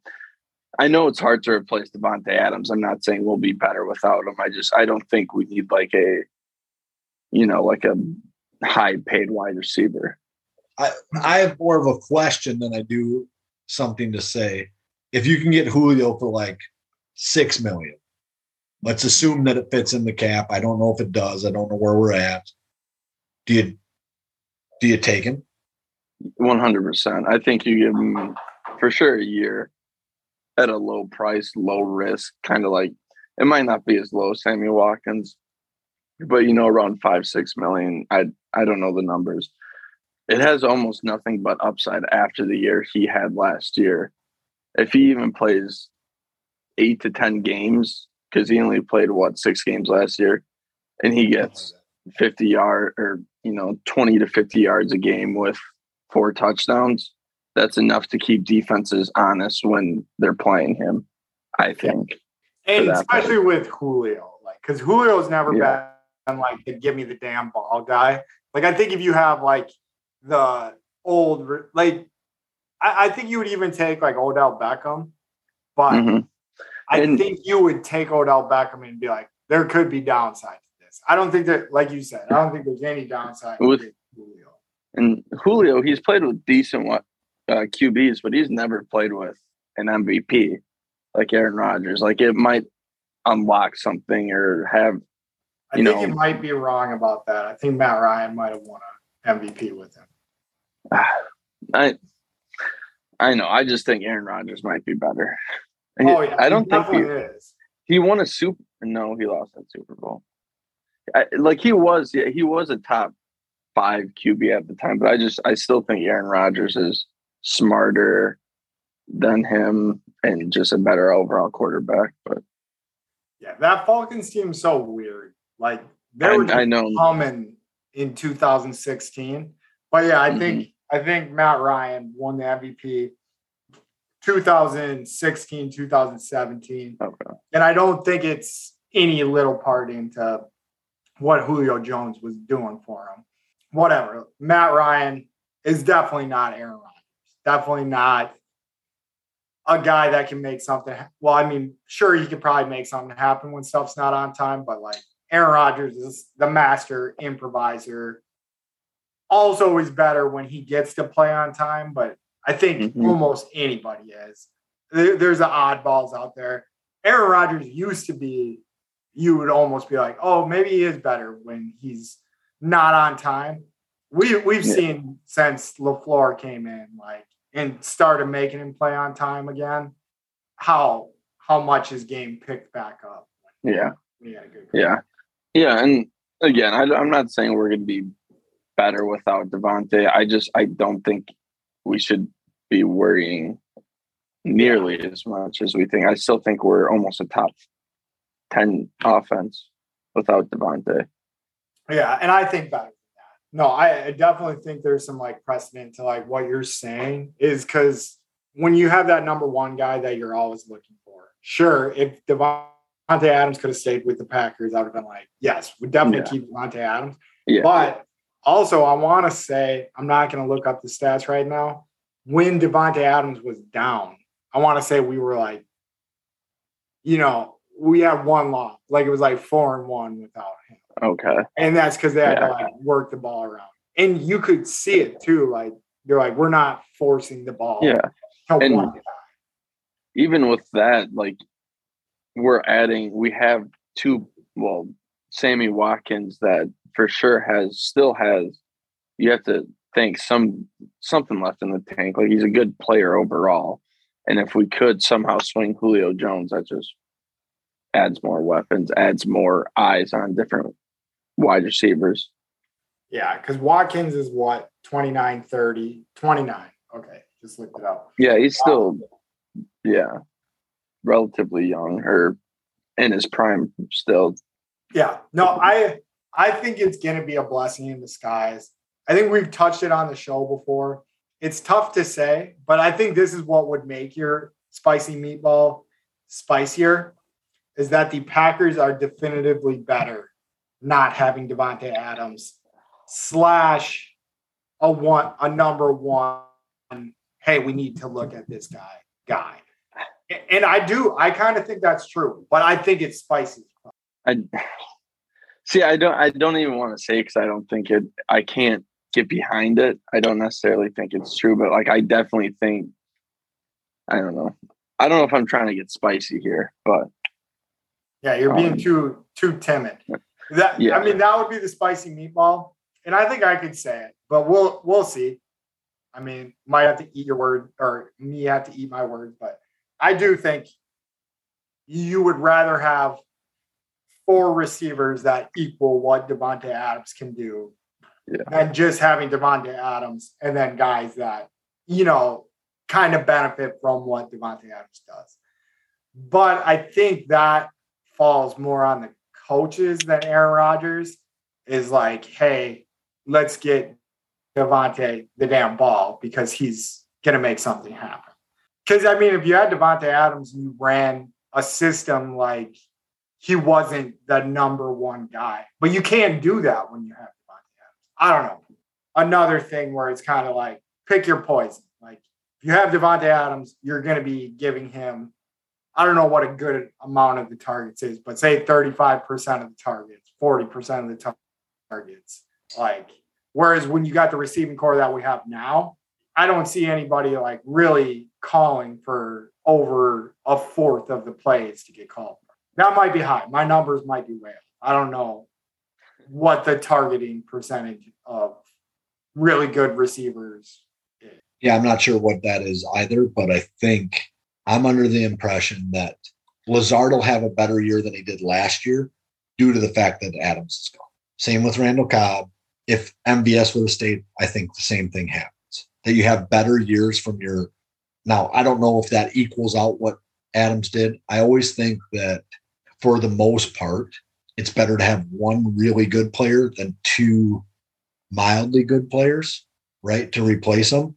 I know it's hard to replace Davante Adams. I'm not saying we'll be better without him. I just I don't think we need like a you know like a high paid wide receiver. I I have more of a question than I do something to say. If you can get Julio for like six million, let's assume that it fits in the cap. I don't know if it does. I don't know where we're at. Do you do you take him? One hundred percent. I think you give him for sure a year at a low price, low risk, kind of like it might not be as low as Sammy Watkins, but you know, around five, six million. I I don't know the numbers. It has almost nothing but upside after the year he had last year. If he even plays eight to ten games, because he only played what six games last year, and he gets 50 yard or you know 20 to 50 yards a game with four touchdowns that's enough to keep defenses honest when they're playing him i think and especially with julio like because julio's never yeah. been like the give me the damn ball guy like i think if you have like the old like i, I think you would even take like odell beckham but mm-hmm. I and, think you would take odell beckham and be like there could be downside to this. I don't think that, like you said, I don't think there's any downside with Julio. And Julio, he's played with decent uh, QBs, but he's never played with an MVP like Aaron Rodgers. Like it might unlock something or have. I think know, you might be wrong about that. I think Matt Ryan might have won an MVP with him. I, I know. I just think Aaron Rodgers might be better. Oh yeah, I don't think he is. He won a super. No, he lost that Super Bowl. I, like he was, yeah, he was a top five QB at the time, but I just I still think Aaron Rodgers is smarter than him and just a better overall quarterback. But yeah, that Falcons team so weird. Like they were I, I know coming in 2016, but yeah, I mm-hmm. think I think Matt Ryan won the MVP 2016, 2017. Okay. And I don't think it's any little part into what Julio Jones was doing for him. Whatever. Matt Ryan is definitely not Aaron Rodgers. Definitely not a guy that can make something. Well, I mean, sure, he could probably make something happen when stuff's not on time, but like Aaron Rodgers is the master improviser. Also, is better when he gets to play on time, but I think mm-hmm. almost anybody is. There, there's the oddballs out there. Aaron Rodgers used to be you would almost be like, oh, maybe he is better when he's not on time. We we've yeah. seen since LaFleur came in, like and started making him play on time again, how how much his game picked back up. Yeah. Yeah. Yeah. And again, I, I'm not saying we're going to be better without Davante. I just I don't think we should be worrying nearly as much as we think. I still think we're almost a top 10 offense without Davante. Yeah, and I think better than that. No, I, definitely think there's some like precedent to like what you're saying is because when you have that number one guy that you're always looking for, sure, if Davante Adams could have stayed with the Packers, I would have been like, yes, we definitely yeah. keep Davante Adams. Yeah. But also, I want to say, I'm not going to look up the stats right now. When Davante Adams was down, I want to say we were like, you know, we had one loss. Like it was like four and one without him. Okay. And that's because they had yeah. to like work the ball around. And you could see it too. Like they're like, we're not forcing the ball. Yeah. And even with that, like we're adding, we have two, well, Sammy Watkins that for sure has still has you have to think some something left in the tank. Like he's a good player overall. And if we could somehow swing Julio Jones, that just adds more weapons, adds more eyes on different wide receivers. Yeah, because Watkins is what 29, 30, 29. Okay, just looked it up. Yeah, he's still, yeah, relatively young or in his prime still. Yeah, no, I I think it's going to be a blessing in disguise. I think we've touched it on the show before. It's tough to say, but I think this is what would make your spicy meatball spicier is that the Packers are definitively better not having Davante Adams slash a one a number one. Hey, we need to look at this guy guy, and I do. I kind of think that's true, but I think it's spicy. I see. I don't. I don't even want to say because I don't think it. I can't get behind it. I don't necessarily think it's true, but like I definitely think. I don't know. I don't know if I'm trying to get spicy here, but yeah, you're being um, too too timid. That yeah. I mean, that would be the spicy meatball, and I think I could say it, but we'll we'll see. I mean, might have to eat your word, or me have to eat my word, but I do think you would rather have four receivers that equal what Davante Adams can do yeah. than just having Davante Adams and then guys that you know kind of benefit from what Davante Adams does. But I think that falls more on the coaches than Aaron Rodgers. Is like, hey, let's get Davante the damn ball because he's gonna make something happen. Because I mean, if you had Davante Adams and you ran a system like he wasn't the number one guy, but you can't do that when you have Davante Adams. I don't know. Another thing where it's kind of like pick your poison. Like if you have Davante Adams, you're going to be giving him. I don't know what a good amount of the targets is, but say 35% of the targets, 40% of the tar- targets. Like, whereas when you got the receiving core that we have now, I don't see anybody like really calling for over a fourth of the plays to get called. That might be high. My numbers might be way up. I don't know what the targeting percentage of really good receivers is. Yeah, I'm not sure what that is either, but I think I'm under the impression that Lazard will have a better year than he did last year due to the fact that Adams is gone. Same with Randall Cobb. If MVS would have stayed, I think the same thing happens that you have better years from your. Now, I don't know if that equals out what Adams did. I always think that for the most part, it's better to have one really good player than two mildly good players, right? To replace them.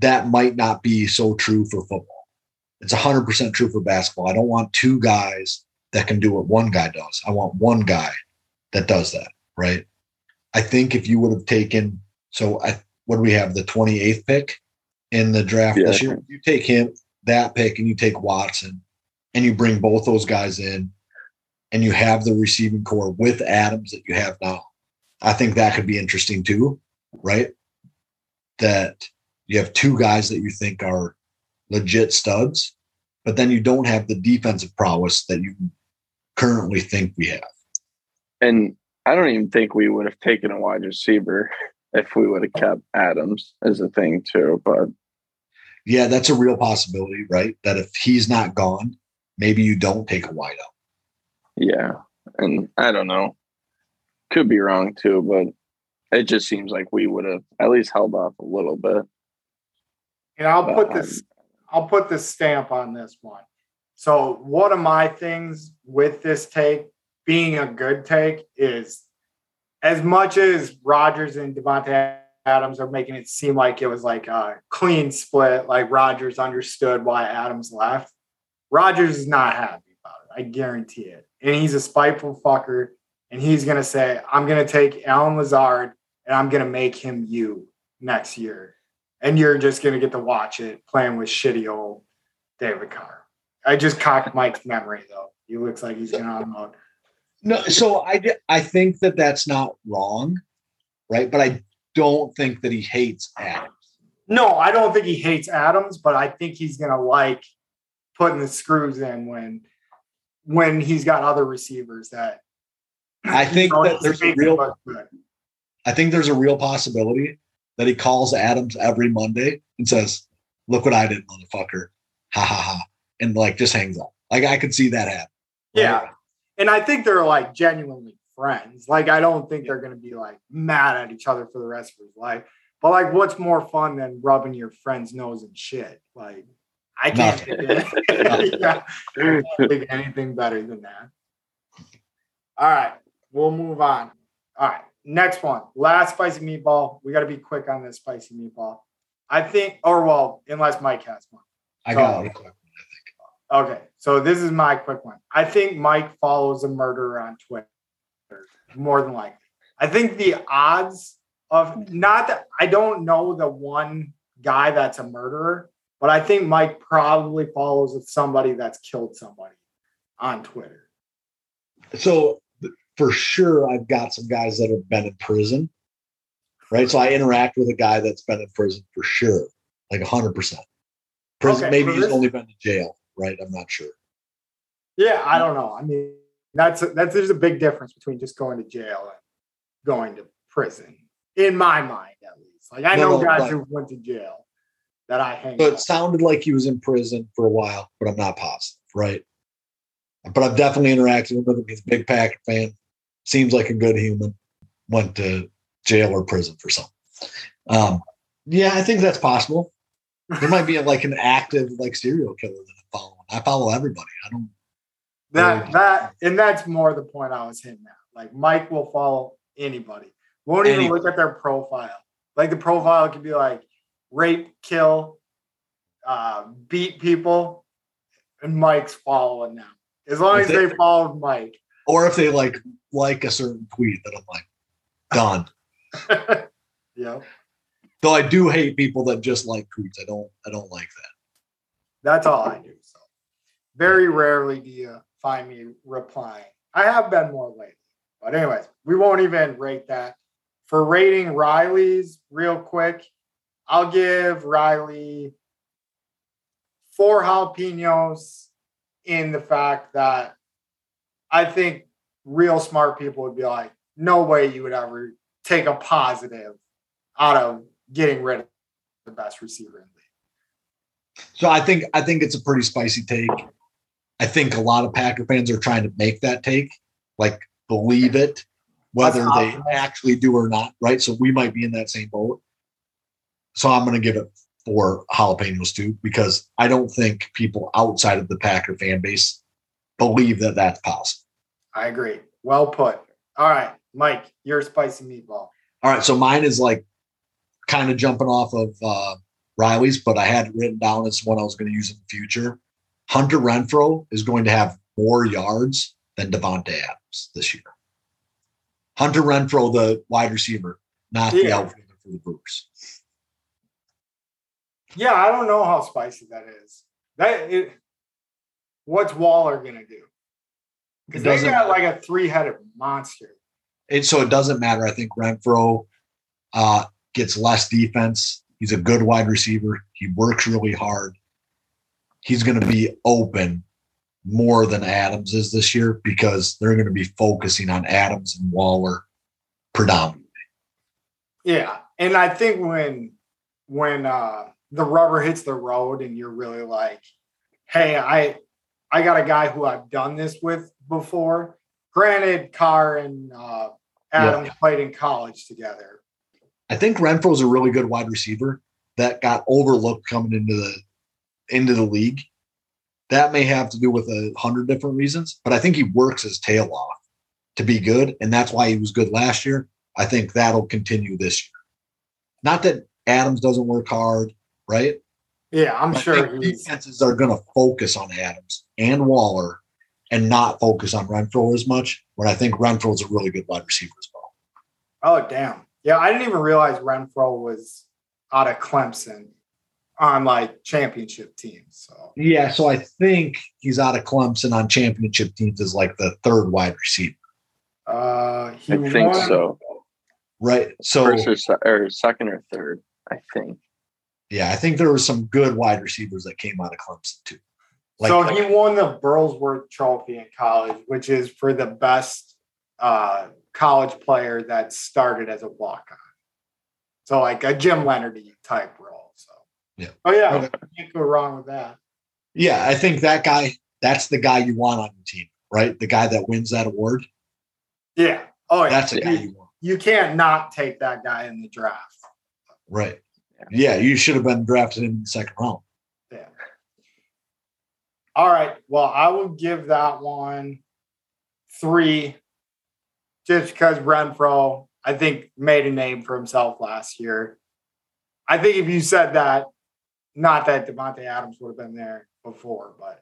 That might not be so true for football. It's 100% true for basketball. I don't want two guys that can do what one guy does. I want one guy that does that, right? I think if you would have taken, so I what do we have? The 28th pick in the draft yeah. this year. You take him, that pick, and you take Watson, and you bring both those guys in, and you have the receiving core with Adams that you have now. I think that could be interesting too, right? That you have two guys that you think are legit studs, but then you don't have the defensive prowess that you currently think we have. And I don't even think we would have taken a wide receiver if we would have kept Adams as a thing too. But yeah, that's a real possibility, right? That if he's not gone, maybe you don't take a wideout. Yeah. And I don't know. Could be wrong too, but it just seems like we would have at least held off a little bit. And I'll but put this I'll put this stamp on this one. So one of my things with this take being a good take is as much as Rodgers and Davante Adams are making it seem like it was like a clean split, like Rodgers understood why Adams left. Rodgers is not happy about it. I guarantee it. And he's a spiteful fucker. And he's gonna say, I'm gonna take Allen Lazard and I'm gonna make him you next year. And you're just gonna get to watch it playing with shitty old David Carr. I just cocked Mike's memory though. He looks like he's gonna unload. No, so I I think that that's not wrong, right? But I don't think that he hates Adams. No, I don't think he hates Adams, but I think he's gonna like putting the screws in when when he's got other receivers that I think that there's a real I think there's a real possibility that he calls Adams every Monday and says, Look what I did, motherfucker. Ha ha ha. And like just hangs up. Like I could see that happen. Right? Yeah and I think they're like genuinely friends. Like I don't think they're gonna be like mad at each other for the rest of his life. But like, what's more fun than rubbing your friend's nose and shit? Like, I can't think, yeah, think anything better than that. All right, we'll move on. All right, next one, last spicy meatball. We got to be quick on this spicy meatball. I think, or well, unless Mike has one. I got it. Okay, so this is my quick one. I think Mike follows a murderer on Twitter more than likely. I think the odds of not that I don't know the one guy that's a murderer, but I think Mike probably follows with somebody that's killed somebody on Twitter. So for sure, I've got some guys that have been in prison, right? So I interact with a guy that's been in prison for sure, like hundred percent. Prison, Okay, maybe he's only been to jail, right? I'm not sure. Yeah, I don't know. I mean, that's that's there's a big difference between just going to jail and going to prison, in my mind at least. Like I No, know no, guys who went to jail that I hang So it sounded like he was in prison for a while, but I'm not positive, right? But I've definitely interacted with him. He's a big Packer fan. Seems like a good human. Went to jail or prison for something. Um, yeah, I think that's possible. There might be like an active like serial killer that I'm following. I follow everybody. I don't. That that and that's more the point I was hitting at. Like Mike will follow anybody. Won't even Anybody. look at their profile. Like the profile could be like rape, kill, uh, beat people, and Mike's following them. As long If as they- they followed Mike. Or if they like like a certain tweet that I'm like done. yeah, Though I do hate people that just like tweets. I don't. I don't like that. that's all I do. So very rarely do you find me replying. I have been more lately. But anyways, we won't even rate that. For rating Riley's real quick, I'll give Riley four jalapenos in the fact that I think real smart people would be like, no way you would ever take a positive out of getting rid of the best receiver in the league. So I think I think it's a pretty spicy take. I think a lot of Packer fans are trying to make that take, like believe it, whether they actually do or not, right? So we might be in that same boat. So I'm going to give it four jalapenos too, because I don't think people outside of the Packer fan base believe that that's possible. I agree. Well put. All right, Mike, your spicy meatball. All right, so mine is like kind of jumping off of uh, Riley's, but I had it written down as one I was going to use in the future. Hunter Renfrow is going to have more yards than Davante Adams this year. Hunter Renfrow, the wide receiver, not the outfielder for the Brewers. Yeah, I don't know how spicy that is. That it, what's Waller gonna do? Because they got like a three-headed monster. And so it doesn't matter. I think Renfrow uh, gets less defense. He's a good wide receiver. He works really hard. He's going to be open more than Adams is this year because they're going to be focusing on Adams and Waller predominantly. Yeah, and I think when when uh, the rubber hits the road and you're really like, hey, I I got a guy who I've done this with before. Granted, Carr and uh, Adams played in college together. I think Renfrow's a really good wide receiver that got overlooked coming into the into the league. That may have to do with a hundred different reasons, but I think he works his tail off to be good, and that's why he was good last year. I think that'll continue this year. Not that Adams doesn't work hard, right? Yeah, I'm I sure defenses are going to focus on Adams and Waller and not focus on Renfrow as much. When I think Renfrow is a really good wide receiver as well. Oh damn. Yeah, I didn't even realize Renfrow was out of Clemson on like championship teams. So Yeah, so I think he's out of Clemson on championship teams as like the third wide receiver, uh he I think so. right? So First or, se- or second or third, I think. Yeah, I think there were some good wide receivers that came out of Clemson too. Like, so he won the Burlsworth Trophy in college, which is for the best uh, college player that started as a walk on. So like a Jim Leonhard type role. So Yeah. Oh yeah, Okay. can't go wrong with that. yeah, I think that guy, that's the guy you want on your team, right? The guy that wins that award, Yeah. Oh yeah. that's a guy you, you want, you can't not take that guy in the draft. right? Yeah, you should have been drafted in the second round. Yeah. All right. Well, I will give that one three just because Renfrow, I think, made a name for himself last year. I think if you said that, not that Davante Adams would have been there before, but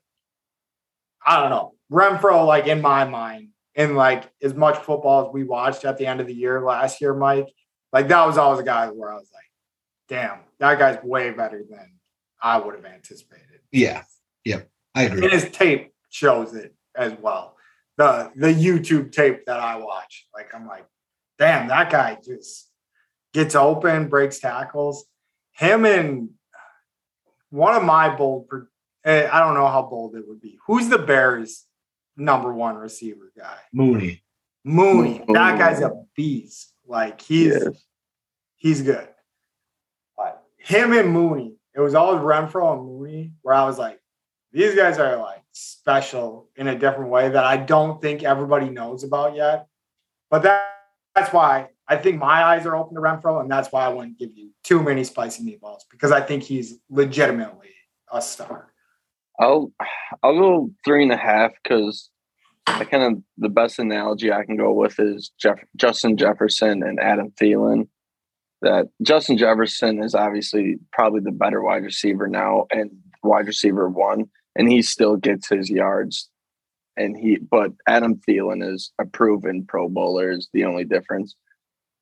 I don't know. Renfrow, like in my mind, in like as much football as we watched at the end of the year last year, Mike, like that was always a guy where I was like, damn, that guy's way better than I would have anticipated. Yeah. Yep. I agree. And his tape shows it as well. The the YouTube tape that I watch, like I'm like, damn, that guy just gets open, breaks tackles. Him and one of my bold, eh, I don't know how bold it would be. Who's the Bears' number one receiver guy? Mooney. Mooney. That guy's a beast. Like he's Yes. he's good. Him and Mooney, it was always Renfrow and Mooney, where I was like, these guys are like special in a different way that I don't think everybody knows about yet. But that, that's why I think my eyes are open to Renfrow, and that's why I wouldn't give you too many spicy meatballs because I think he's legitimately a star. I'll I'll go three and a half because I kind of the best analogy I can go with is Jeff Justin Jefferson and Adam Thielen. That Justin Jefferson is obviously probably the better wide receiver now and wide receiver one, and he still gets his yards. And he, but Adam Thielen is a proven Pro Bowler. Is the only difference.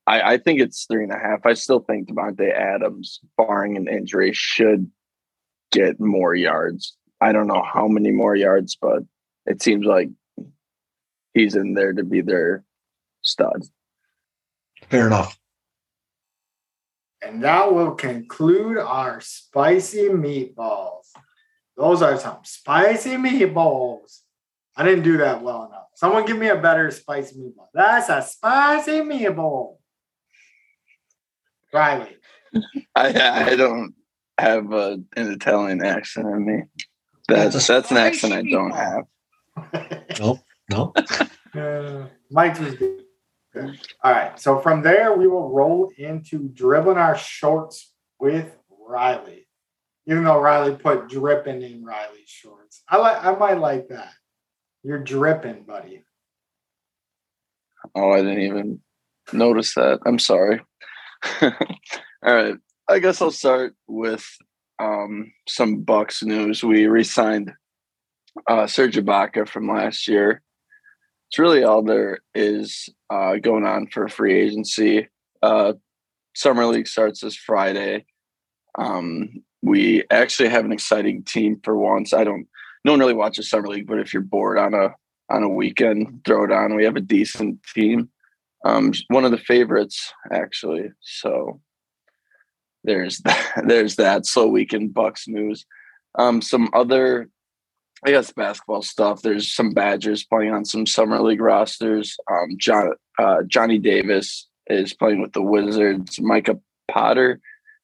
I, I think it's three and a half. I still think Davante Adams, barring an injury, should get more yards. I don't know how many more yards, but it seems like he's in there to be their stud. Fair enough. And that will conclude our spicy meatballs. Those are some spicy meatballs. I didn't do that well enough. Someone give me a better spicy meatball. That's a spicy meatball. Riley. I I don't have a, an Italian accent in me. That's That's that's an accent I don't have. Nope. No. Uh, Mike's was good. All right. So from there, we will roll into dribbling our shorts with Riley. Even though Riley put dripping in Riley's shorts. I like I might like that. You're dripping, buddy. Oh, I didn't even notice that. I'm sorry. All right. I guess I'll start with um, some Bucks news. We re-signed uh, Serge Ibaka from last year. It's really all there is uh, going on for free agency. Uh, Summer League starts this Friday. Um, we actually have an exciting team for once. I don't, no one really watches Summer League, but if you're bored on a on a weekend, throw it on. We have a decent team. Um, one of the favorites, actually. So there's that, there's that. Slow weekend Bucks news. Um, some other, I guess, basketball stuff. There's some Badgers playing on some summer league rosters. Um, John uh, Johnny Davis is playing with the Wizards. Micah Potter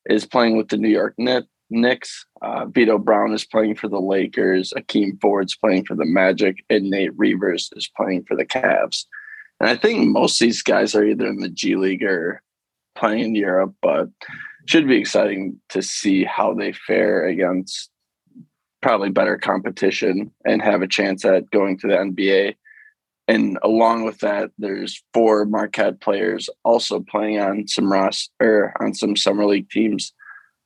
is playing with the New York Knicks. Knicks. Uh, Vitto Brown is playing for the Lakers. Aleem Ford's playing for the Magic, and Nate Reuvers is playing for the Cavs. And I think most of these guys are either in the G League or playing in Europe, but should be exciting to see how they fare against probably better competition and have a chance at going to the NBA. And along with that, there's four Marquette players also playing on some Ross or on some summer league teams.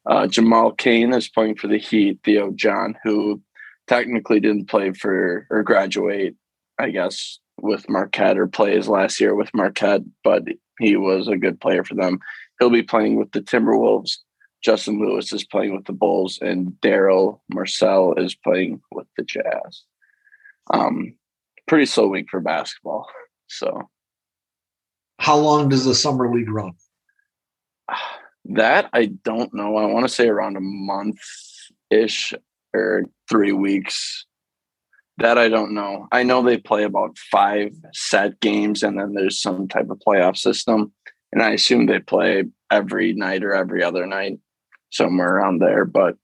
Uh, Jamal Cain is playing for the Heat. Theo John, who technically didn't play for or graduate, I guess, with Marquette or play his last year with Marquette, but he was a good player for them. He'll be playing with the Timberwolves. Justin Lewis is playing with the Bulls, and Darryl Morsell is playing with the Jazz. Um, pretty slow week for basketball. So How long does the summer league run? that I don't know. I want to say around a month ish or three weeks. That I don't know. I know they play about five set games and then there's some type of playoff system. And I assume they play every night or every other night, somewhere around there. But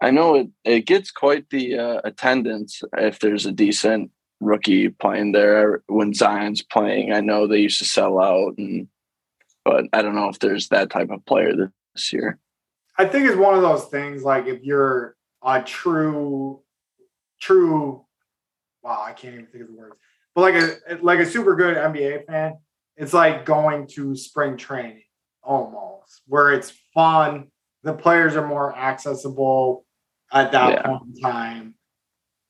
I know it, it gets quite the uh, attendance if there's a decent rookie playing there. When Zion's playing, I know they used to sell out, and but I don't know if there's that type of player this year. I think it's one of those things like if you're a true, true, wow, I can't even think of the words, but like a like a super good NBA fan, it's like going to spring training almost, where it's fun. The players are more accessible at that Yeah. point in time.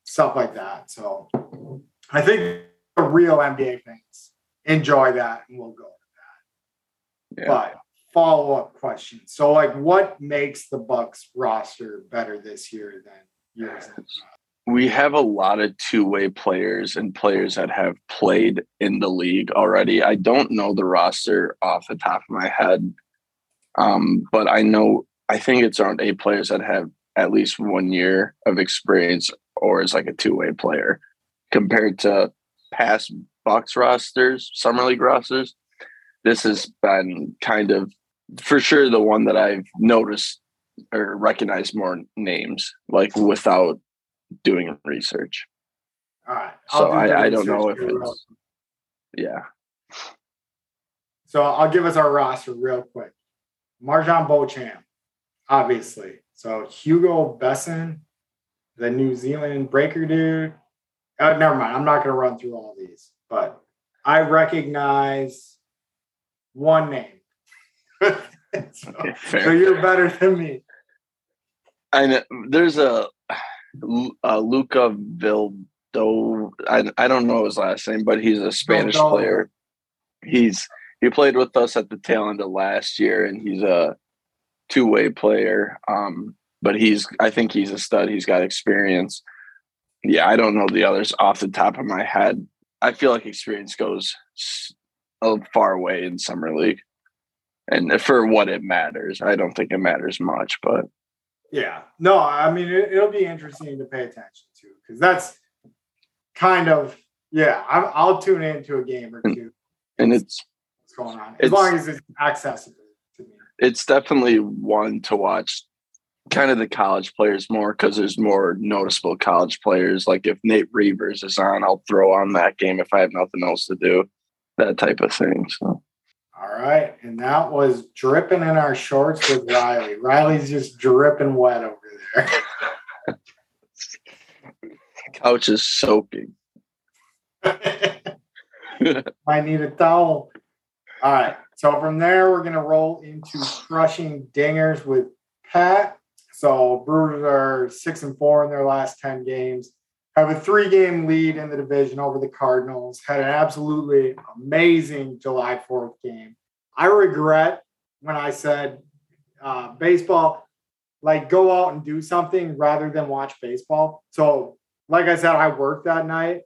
stuff like that. So I think the real NBA fans enjoy that and we'll go with that. Yeah. But follow up question. So like what makes the Bucks roster better this year than years in the past? we have a lot of two-way players and players that have played in the league already. I don't know the roster off the top of my head, um, but I know I think it's around eight players that have at least one year of experience or is like a two-way player compared to past box rosters, summer league rosters. This has been kind of for sure the one that I've noticed or recognized more names like without doing research. All right. So I'll do I, I don't know if it's yeah. So I'll give us our roster real quick. MarJon Beauchamp, obviously. So Hugo Besson, the New Zealand breaker dude. Uh, never mind. I'm not going to run through all these, but I recognize one name. so, Okay, so you're better than me. I know there's a, a Luca Vildo. I I don't know his last name, but he's a Spanish Vildovo. player. He's he played with us at the tail end of last year, and he's a two way player. Um, but he's I think he's a stud. He's got experience. Yeah, I don't know the others off the top of my head. I feel like experience goes a far way in summer league, and for what it matters, I don't think it matters much. But Yeah. No, I mean, it, it'll be interesting to pay attention to because that's kind of, yeah, I'm, I'll tune into a game or two. and it's what's going on as long as it's accessible. It's definitely one to watch kind of the college players more because there's more noticeable college players like if nate reuvers is on i'll throw on that game if i have nothing else to do that type of thing so All right. And that was dripping in our shorts with Riley. Riley's just dripping wet over there. couch is soaking I need a towel. All right. So from there, we're going to roll into crushing dingers with Pat. So Brewers are six and four in their last 10 games. Have a three game lead in the division over the Cardinals. Had an absolutely amazing July 4th game. I regret when I said uh, baseball, like go out and do something rather than watch baseball. So, like I said, I worked that night.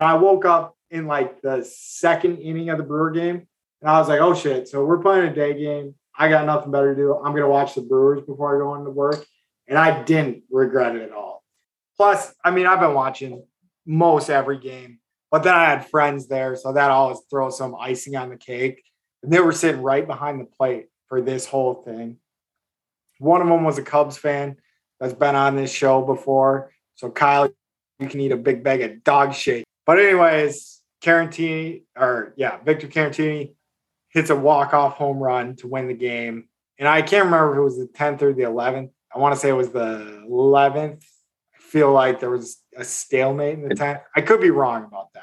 I woke up in like the second inning of the Brewer game, and I was like, "Oh shit!" So we're playing a day game. I got nothing better to do. I'm gonna watch the Brewers before I go into work, and I didn't regret it at all. Plus, I mean, I've been watching most every game, but then I had friends there, so that always throws some icing on the cake. And they were sitting right behind the plate for this whole thing. One of them was a Cubs fan that's been on this show before. So Kyle, you can eat a big bag of dog shit. But anyways, Caratini or yeah, Victor Caratini hits a walk-off home run to win the game. And I can't remember if it was the 10th or the 11th. I want to say it was the 11th. I feel like there was a stalemate in the 10th. I could be wrong about that.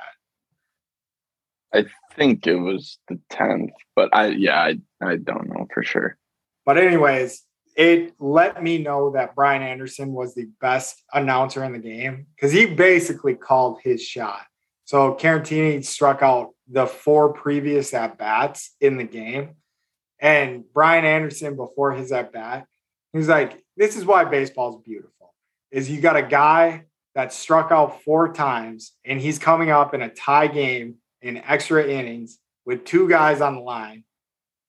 i think it was the 10th but i yeah i, I don't know for sure But anyways, it let me know that Brian Anderson was the best announcer in the game because he basically called his shot. So Caratini struck out the four previous at bats in the game, and Brian Anderson before his at bat, he was like, "This is why baseball is beautiful. Is you got a guy that struck out four times, and he's coming up in a tie game in extra innings with two guys on the line."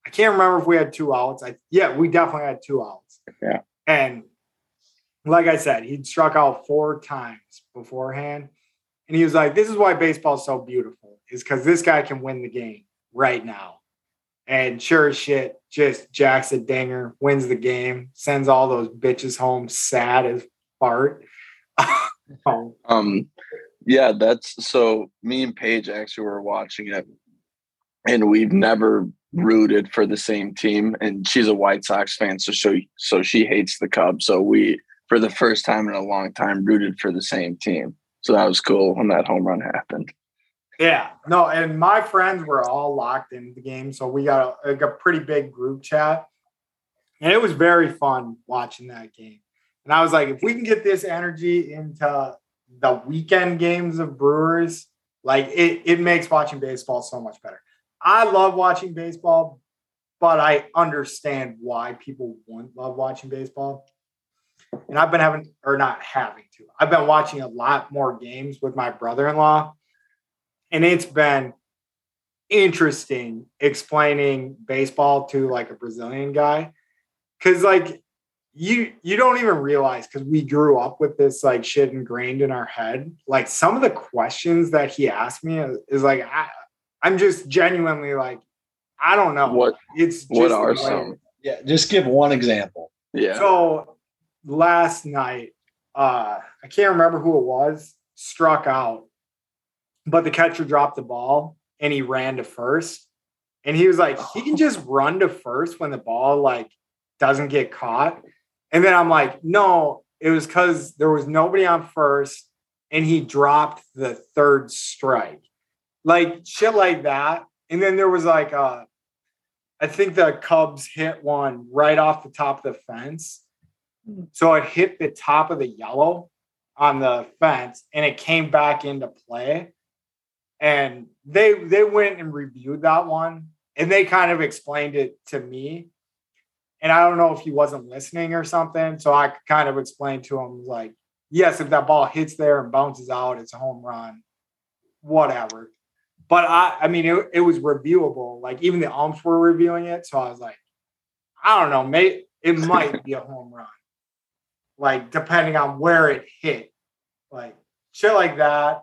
I can't remember if we had two outs. I yeah, we definitely had two outs. Yeah. And like I said, he'd struck out four times beforehand. And he was like, This is why baseball is so beautiful, is because this guy can win the game right now. And sure as shit, just jacks a dinger, wins the game, sends all those bitches home sad as fart. oh, Um, yeah, that's so. Me and Paige actually were watching it, and we've never rooted for the same team. And she's a White Sox fan, so she so she hates the Cubs. So we, for the first time in a long time, rooted for the same team. So that was cool when that home run happened. Yeah, no, and my friends were all locked into the game, so we got a, like a pretty big group chat, and it was very fun watching that game. And I was like, if we can get this energy into the weekend games of Brewers, like it, it makes watching baseball so much better. I love watching baseball, but I understand why people wouldn't love watching baseball. And I've been having, or not having to, I've been watching a lot more games with my brother in law. And it's been interesting explaining baseball to like a Brazilian guy. Cause like you you don't even realize because we grew up with this like shit ingrained in our head. Like some of the questions that he asked me is, is like I, I'm just genuinely like I don't know. What it's what are some? Yeah, just give one example. Yeah. So last night, uh, I can't remember who it was, struck out, but the catcher dropped the ball and he ran to first. And he was like, he can just run to first when the ball like doesn't get caught. And then I'm like, no, it was because there was nobody on first and he dropped the third strike. Like shit like that. And then there was like uh I think the Cubs hit one right off the top of the fence. So it hit the top of the yellow on the fence and it came back into play. And they they went and reviewed that one and they kind of explained it to me and I don't know if he wasn't listening or something. So I kind of explained to him like, yes, if that ball hits there and bounces out, it's a home run, whatever. But I, I mean, it, it was reviewable. Like even the umps were reviewing it. So I was like, I don't know, mate, it might be a home run. Like depending on where it hit, like shit like that.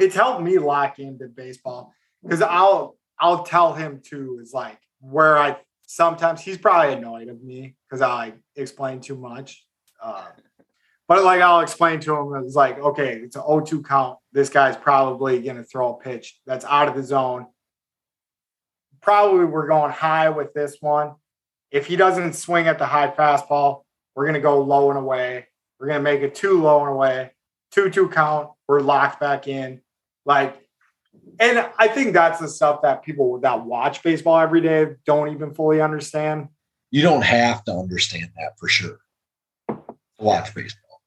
It's helped me lock into baseball because I'll I'll tell him too is like where I sometimes he's probably annoyed of me because I explain too much. Uh, but like I'll explain to him, it's like, okay, it's an 0-2 count. This guy's probably to throw a pitch that's out of the zone. Probably we're going high with this one. If he doesn't swing at the high fastball, we're to go low and away. We're to make it two low and away, 2-2 count. We're locked back in. Like and I think that's the stuff that people that watch baseball every day don't even fully understand. You don't have to understand that for sure. Watch baseball.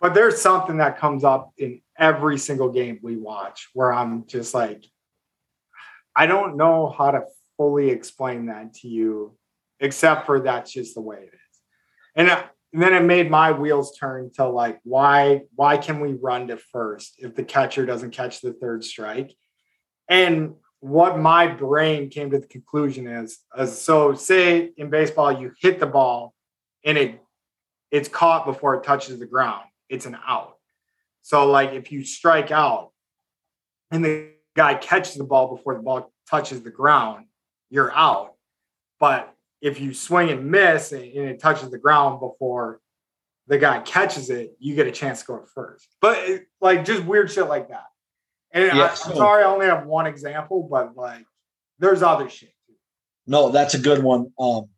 But there's something that comes up in every single game we watch where I'm just like, I don't know how to fully explain that to you, except for that's just the way it is. And, and then it made my wheels turn to like, why why can we run to first if the catcher doesn't catch the third strike? And what my brain came to the conclusion is, is so say in baseball you hit the ball and it it's caught before it touches the ground, it's an out. So like if you strike out and the guy catches the ball before the ball touches the ground, you're out. But if you swing and miss and it touches the ground before the guy catches it, you get a chance to go first. But like just weird shit like that. And I, am so, sorry, I only have one example, but like there's other shit. No, that's a good one. Um,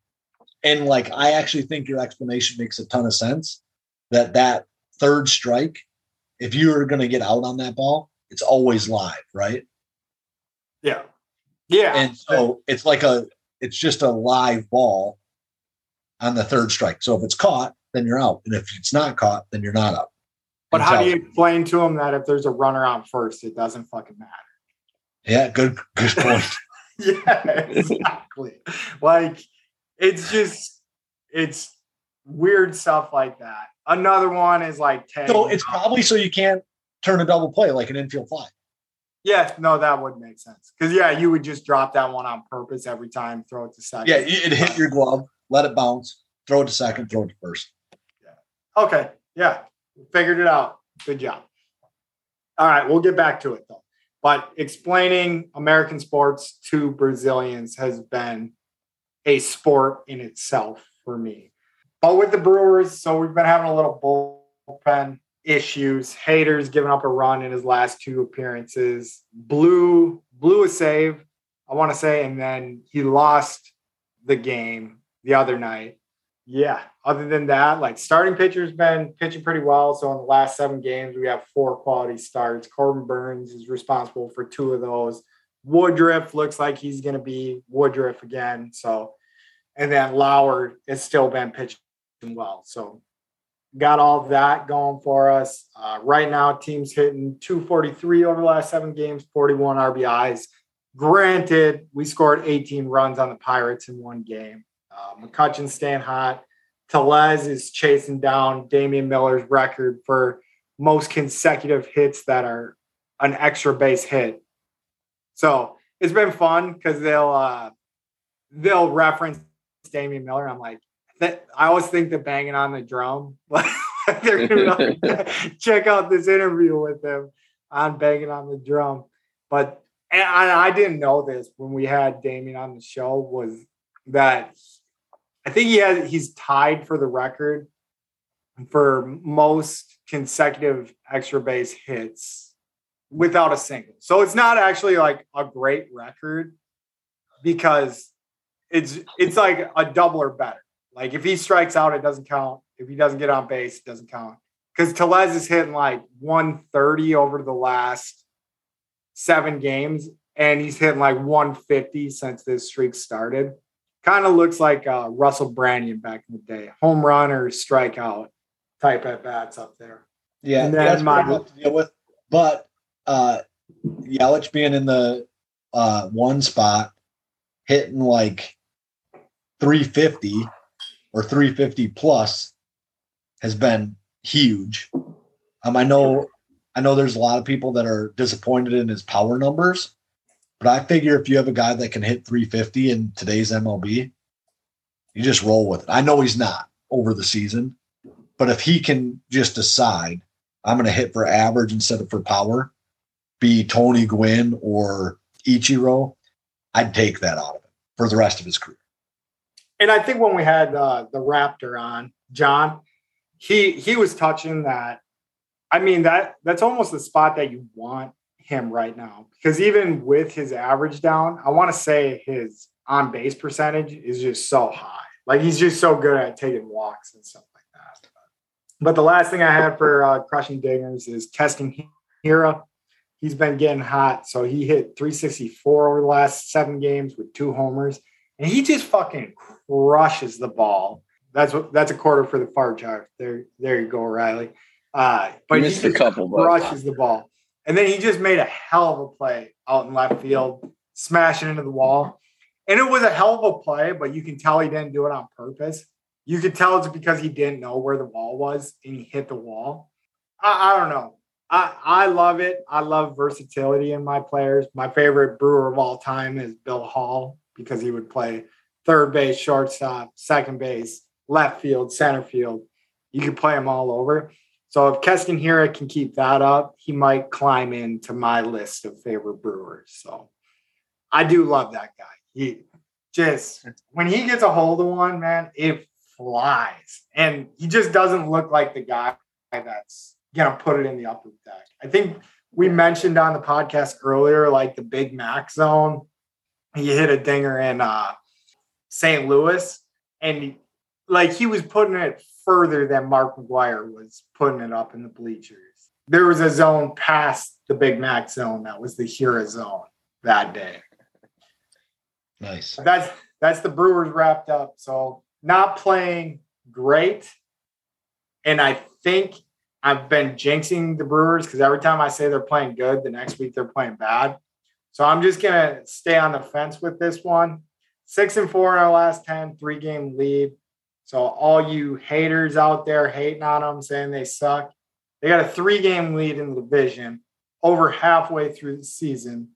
and like I actually think your explanation makes a ton of sense. That that third strike, if you're going to get out on that ball, it's always live, right? Yeah, yeah. And so it's like a, it's just a live ball on the third strike. So if it's caught, then you're out, and if it's not caught, then you're not out. But how do you explain to them that if there's a runner on first, it doesn't fucking matter? Yeah, good good point. yeah, exactly. like it's just it's weird stuff like that. Another one is like So it's probably so you can't turn a double play like an infield fly. Yeah, no, that would make sense. Because yeah, you would just drop that one on purpose every time, throw it to second. Yeah, it hit your glove, let it bounce, throw it to second, throw it to first. Yeah. Okay. Yeah figured it out. Good job. All right, we'll get back to it though. But explaining American sports to Brazilians has been a sport in itself for me. But with the Brewers, so we've been having a little bullpen issues. Hader's giving up a run in his last two appearances. Blew blew a save, I want to say, and then he lost the game the other night yeah, other than that, like starting pitcher's been pitching pretty well. So in the last seven games, we have four quality starts. Corbin Burnes is responsible for two of those. Woodruff looks like he's going to be Woodruff again. So, and then Lauer has still been pitching well. So got all that going for us. Uh, right now, teams hitting 243 over the last seven games, 41 RBIs. Granted, we scored 18 runs on the Pirates in one game. Uh, McCutchen's staying hot. Tellez is chasing down Damian Miller's record for most consecutive hits that are an extra base hit. So it's been fun because they'll uh, they'll reference Damian Miller. I'm like, that I always think that banging on the drum. they're gonna check out this interview with him on banging on the drum. But and I, I didn't know this when we had Damian on the show was that I think he has he's tied for the record for most consecutive extra base hits without a single. So it's not actually like a great record because it's it's like a double or better. Like if he strikes out, it doesn't count. If he doesn't get on base, it doesn't count. Because Tellez is hitting like 130 over the last seven games, and he's hitting like 150 since this streak started. Kind of looks like uh, Russell Branyan back in the day, home run or strikeout type at bats up there. Yeah, And that's my- my to deal with. But uh Yelich being in the uh one spot, hitting like 350 or 350 plus has been huge. Um, I know I know there's a lot of people that are disappointed in his power numbers, but I figure if you have a guy that can hit 350 in today's MLB, you just roll with it. I know he's not over the season, but if he can just decide I'm going to hit for average instead of for power, be Tony Gwynn or Ichiro, I'd take that out of it for the rest of his career. And I think when we had uh, the Raptor on, John, he he was touching that. I mean that that's almost the spot that you want him right now because even with his average down, I want to say his on base percentage is just so high. Like he's just so good at taking walks and stuff like that. But the last thing I had for uh, crushing dingers is Keston Hiura. He's been getting hot, so he hit 364 over the last seven games with two homers and he just fucking crushes the ball. That's what that's a quarter for the far drive. There, there you go, Riley. Uh, but he Missed a just couple, but- crushes the ball, and then he just made a hell of a play out in left field, smashing into the wall. And it was a hell of a play, but you can tell he didn't do it on purpose. You could tell it's because he didn't know where the wall was and he hit the wall. I, I don't know. I, I love it. I love versatility in my players. My favorite brewer of all time is Bill Hall because he would play third base, shortstop, second base, left field, center field. You could play him all over. So if Hiura can keep that up, he might climb into my list of favorite brewers. So I do love that guy. He just when he gets a hold of one, man, it flies. And he just doesn't look like the guy that's gonna put it in the upper deck. I think we mentioned on the podcast earlier, like the Big Mac zone. He hit a dinger in uh, St. Louis, and like he was putting it further than Mark McGwire was putting it up in the bleachers. There was a zone past the Big Mac zone that was the Hiura zone that day. Nice. That's that's the Brewers wrapped up. So not playing great, and I think I've been jinxing the Brewers because every time I say they're playing good, the next week they're playing bad. So I'm just gonna stay on the fence with this one. Six and four in our last 10, three game lead. So all you haters out there hating on them, saying they suck, they got a three game lead in the division over halfway through the season.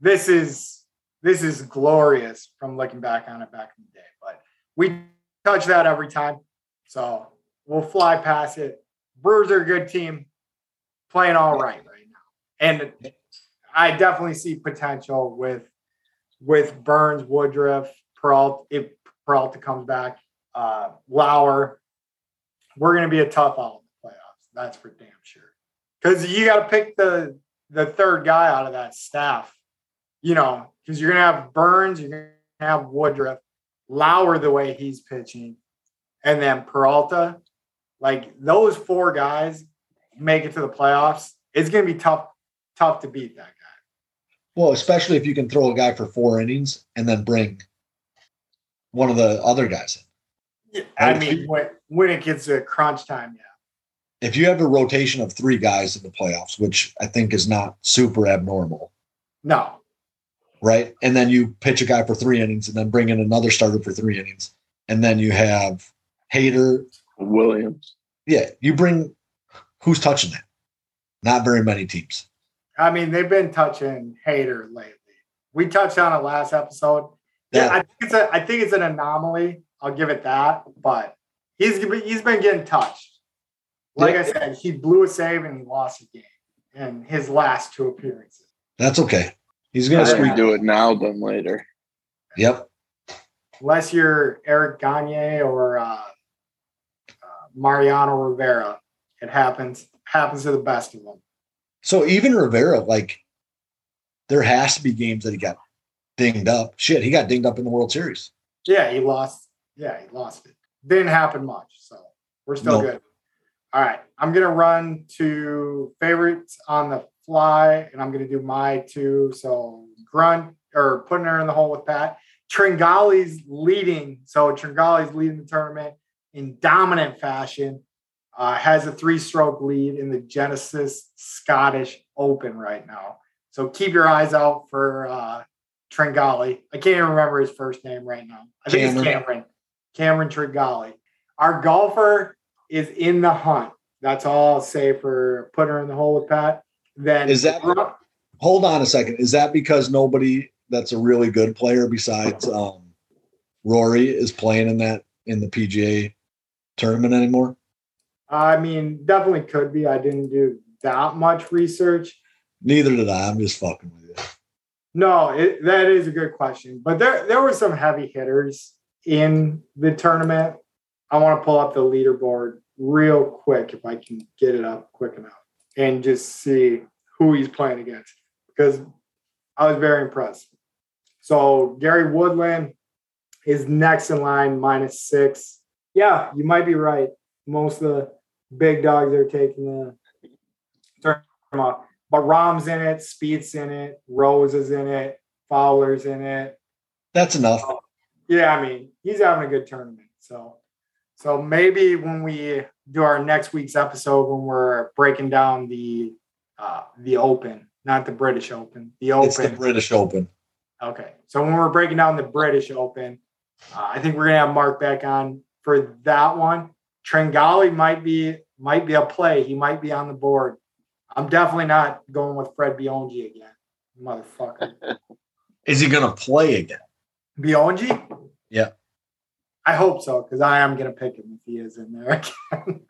This is this is glorious from looking back on it back in the day. But we touch that every time. So we'll fly past it. Brewers are a good team, playing all right right now. And I definitely see potential with with Burnes, Woodruff, Peralta, if Peralta comes back, uh, Lauer. We're gonna be a tough out in the playoffs. That's for damn sure. Because you got to pick the the third guy out of that staff. You know, because you're gonna have Burnes, you're gonna have Woodruff, Lauer the way he's pitching, and then Peralta. Like those four guys make it to the playoffs. It's gonna be tough, tough to beat that guy. Well, especially if you can throw a guy for four innings and then bring one of the other guys in. Yeah, I mean, when, when it gets to crunch time, yeah. If you have a rotation of three guys in the playoffs, which I think is not super abnormal, No, right? And then you pitch a guy for three innings and then bring in another starter for three innings. And then you have Hader. Williams. Yeah, you bring who's touching that? Not very many teams. I mean, they've been touching Hader lately. We touched on it last episode. Yeah, Yeah. I think it's a I think it's an anomaly. I'll give it that, but he's he's been getting touched. Like I said, he blew a save and he lost a game in his last two appearances. That's okay. He's gonna I'd do it now than later. Yep. Unless you're Eric Gagne or uh, uh, Mariano Rivera, it happens happens to the best of them. So even Rivera, like, there has to be games that he got dinged up. Shit, he got dinged up in the World Series. Yeah, he lost. Yeah, he lost it. Didn't happen much, so we're still No. good. All right, I'm gonna run to favorites on the fly, and I'm gonna do my two. So grunt or putting her in the hole with Pat. Tringale's leading, so Tringale's leading the tournament in dominant fashion. Uh, has a three-stroke lead in the Genesis Scottish Open right now. So keep your eyes out for uh, Tringale. I can't even remember his first name right now. I think it's Cameron. Cameron. Cameron Tringale. Our golfer is in the hunt. That's all I'll say for put her in the hole with Pat. Then Is that- Hold on a second. Is that because nobody that's a really good player besides um, Rory is playing in that in the PGA tournament anymore? I mean, definitely could be. I didn't do that much research. Neither did I. I'm just fucking with you. No, it, that is a good question. But there, there were some heavy hitters in the tournament. I want to pull up the leaderboard real quick if I can get it up quick enough and just see who he's playing against because I was very impressed. So Gary Woodland is next in line, minus six. Yeah, you might be right. Most of the big dogs are taking the tournament off. But Rahm's in it, Spieth's in it, Rose is in it, Fowler's in it. That's enough. Yeah, I mean, he's having a good tournament. So so maybe when we do our next week's episode when we're breaking down the uh the open, not the British Open, the Open. It's the. British Open. Okay. So when we're breaking down the British Open, uh, I think we're gonna have Mark back on for that one. Tringale might be might be a play. He might be on the board. I'm definitely not going with Fred Biondi again. Motherfucker. Is he going to play again? Biondi? Yeah. I hope so, because I am gonna pick him if he is in there again.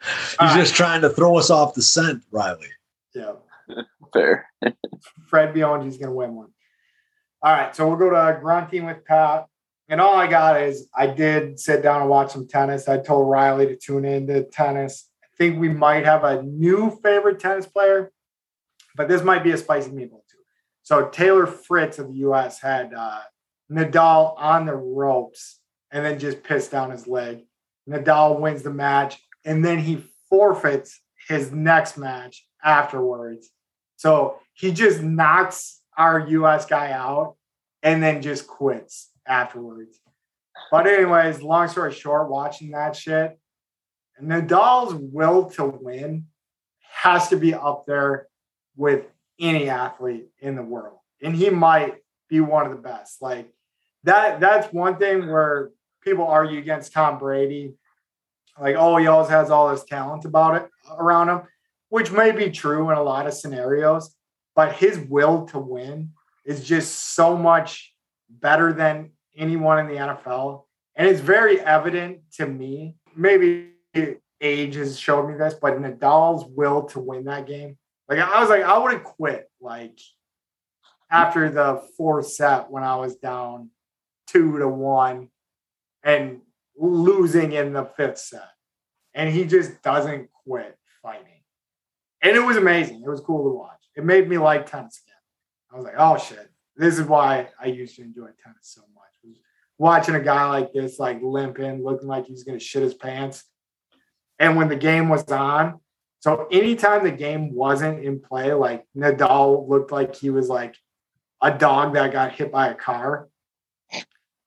He's Uh, just trying to throw us off the scent, Riley. yeah. Fair. Fred Biondi's going to win one. All right, so we'll go to grunting with Pat. And all I got is I did sit down and watch some tennis. I told Riley to tune in to tennis. I think we might have a new favorite tennis player, but this might be a spicy meatball too. So Taylor Fritz of the U.S. had uh, Nadal on the ropes and then just pissed down his leg. Nadal wins the match, and then he forfeits his next match afterwards. So he just knocks our US guy out and then just quits afterwards. But, anyways, long story short, watching that shit, Nadal's will to win has to be up there with any athlete in the world. And he might be one of the best. Like that, that's one thing where people argue against Tom Brady. Like, oh, he always has all this talent about it around him, which may be true in a lot of scenarios but his will to win is just so much better than anyone in the NFL. And it's very evident to me. Maybe age has showed me this, but Nadal's will to win that game. Like I was like, I would have quit like after the fourth set when I was down two to one and losing in the fifth set. And he just doesn't quit fighting. And it was amazing. It was cool to watch. It made me like tennis again. I was like, oh shit. This is why I used to enjoy tennis so much. Watching a guy like this, like limping, looking like he's gonna shit his pants. And when the game was on, so anytime the game wasn't in play, like Nadal looked like he was like a dog that got hit by a car.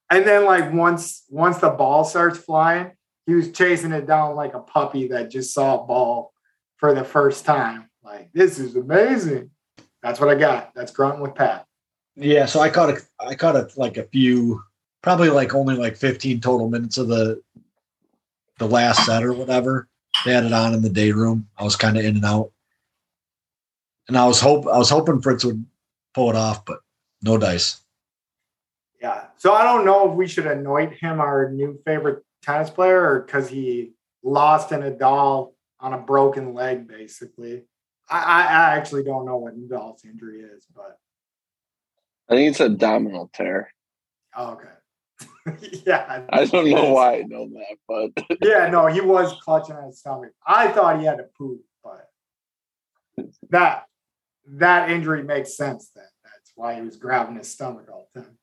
And then like once once the ball starts flying, he was chasing it down like a puppy that just saw a ball for the first time. Like this is amazing. That's what I got. That's grunting with Pat. Yeah, so I caught a I caught a like a few probably like only like 15 total minutes of the the last set or whatever. They had it on in the day room. I was kind of in and out. And I was hope I was hoping Fritz would pull it off, but no dice. Yeah. So I don't know if we should anoint him our new favorite tennis player or because he lost in a doll on a broken leg, basically. I, I, I actually don't know what Nadal's injury is, but I think it's a abdominal tear. oh, okay. yeah. I don't know why I know that, but Yeah, no, he was clutching at his stomach. I thought he had to poop, but that that injury makes sense then. That's why he was grabbing his stomach all the time.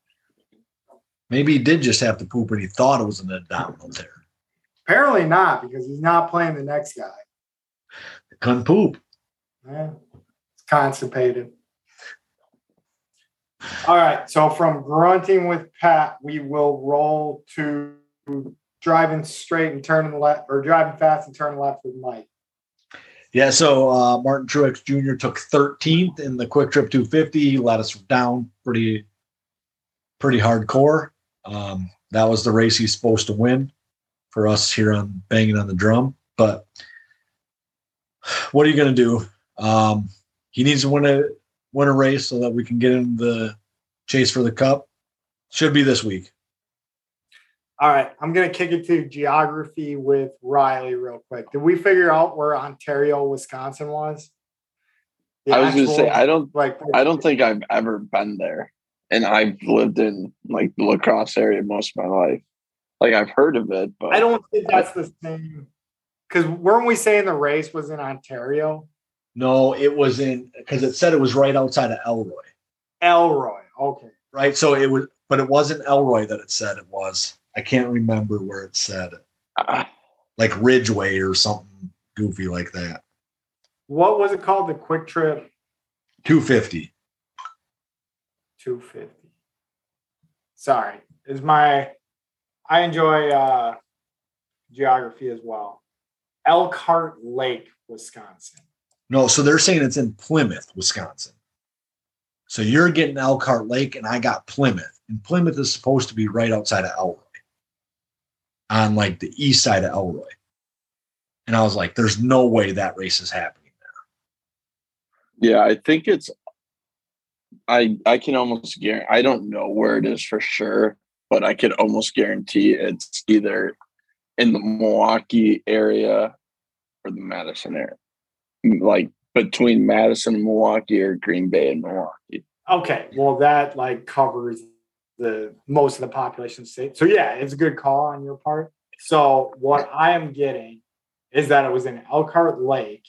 Maybe he did just have to poop and he thought it was an abdominal tear. Apparently not, because he's not playing the next guy. Couldn't poop. Yeah, it's constipated. All right. So from grunting with Pat, we will roll to driving straight and turning left, or driving fast and turning left with Mike. Yeah, so uh, Martin Truex Jr. took 13th in the Kwik Trip 250. He let us down pretty, pretty hardcore. Um, that was the race he's supposed to win for us here on banging on the drum. But what are you going to do? Um, he needs to win a win a race so that we can get in the chase for the cup. Should be this week. All right. I'm gonna kick it to geography with Riley real quick. Did we figure out where Ontario, Wisconsin was? The I was gonna say I don't like I don't think I've ever been there. And I've lived in like the La Crosse area most of my life. Like I've heard of it, but I don't think that's the same. Because weren't we saying the race was in Ontario? No, it was in because it said it was right outside of Elroy, Elroy. Okay. right? So it was, but it wasn't Elroy that it said it was. I can't remember where it said it. Ah, like Ridgeway or something goofy like that. What was it called? The Kwik Trip 250. 250. Sorry. Is my I enjoy uh geography as well. Elkhart Lake, Wisconsin. No, so they're saying it's in Plymouth, Wisconsin. So you're getting Elkhart Lake and I got Plymouth. And Plymouth is supposed to be right outside of Elroy. On like the east side of Elroy. And I was like, there's no way that race is happening there. yeah, I think it's I I can almost guarantee I don't know where it is for sure, but I could almost guarantee it's either in the Milwaukee area or the Madison area. Like between Madison and Milwaukee or Green Bay and Milwaukee. Okay. Well, that like covers the most of the population state. So yeah, it's a good call on your part. So what I am getting is that it was in Elkhart Lake,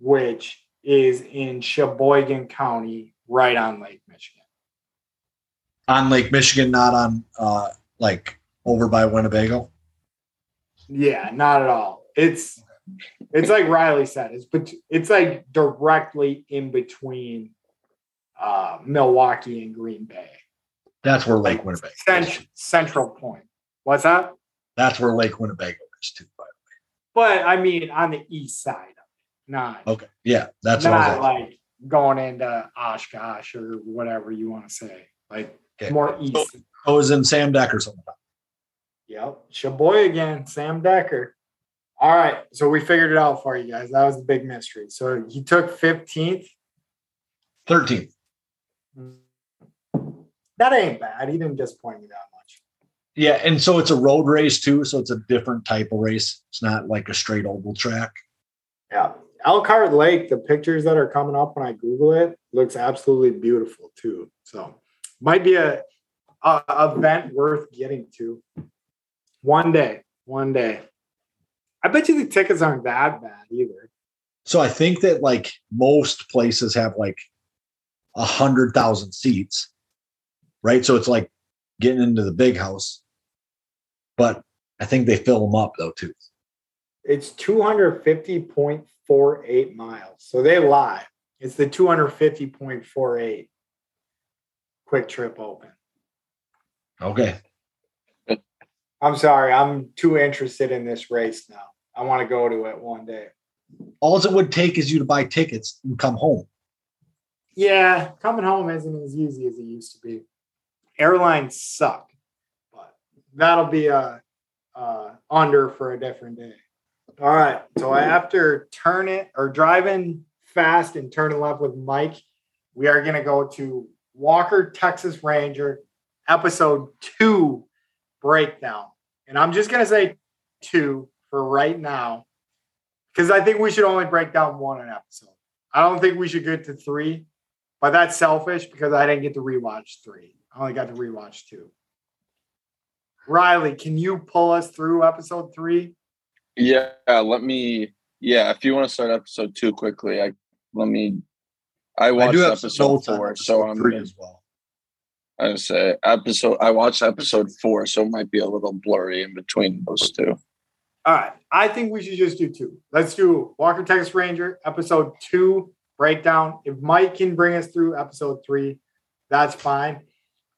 which is in Sheboygan County, right on Lake Michigan. On Lake Michigan, not on uh like over by Winnebago. Yeah, not at all. It's it's like Riley said. It's but it's like directly in between uh, Milwaukee and Green Bay, That's where Lake Winnebago Cent- is. Central Point. What's that? That's where Lake Winnebago is too. By the way. But I mean, on the east side of it, not. Okay. Yeah, that's not like going into Oshkosh or whatever you want to say. Like Okay. more east. I was in Sam Decker sometime. Yep. Sheboygan, Sam Decker. All right. So we figured it out for you guys. That was the big mystery. So he took 15th. 13th. Mm. That ain't bad. He didn't disappoint me that much. Yeah, and so it's a road race too, so it's a different type of race. It's not like a straight oval track. Yeah. Elkhart Lake, the pictures that are coming up when I Google it, looks absolutely beautiful too. So might be a, a event worth getting to. One day. One day. I bet you the tickets aren't that bad either. So I think that like most places have like a hundred thousand seats, right? So it's like getting into the big house, but I think they fill them up though too. It's 250.48 miles. So they lie. It's the 250.48 Kwik Trip open. Okay, I'm sorry. I'm too interested in this race now. I want to go to it one day. All it would take is you to buy tickets and come home. Yeah, coming home isn't as easy as it used to be. Airlines suck, but that'll be a, a under for a different day. All right. So after turning or driving fast and turning left with Mike, we are going to go to Walker, Texas Ranger, episode two breakdown. And I'm just going to say two for right now because I think we should only break down one an episode. I don't think we should get to three, but that's selfish because I didn't get to rewatch three. I only got to rewatch two. Riley, can you pull us through episode three? Yeah, let me. Yeah, if you want to start episode two quickly, I let me. I watched I do have episode four, so I'm three as well. I say episode. I watched episode four, so it might be a little blurry in between those two. All right. I think we should just do two. Let's do Walker Texas Ranger episode two breakdown. If Mike can bring us through episode three, that's fine.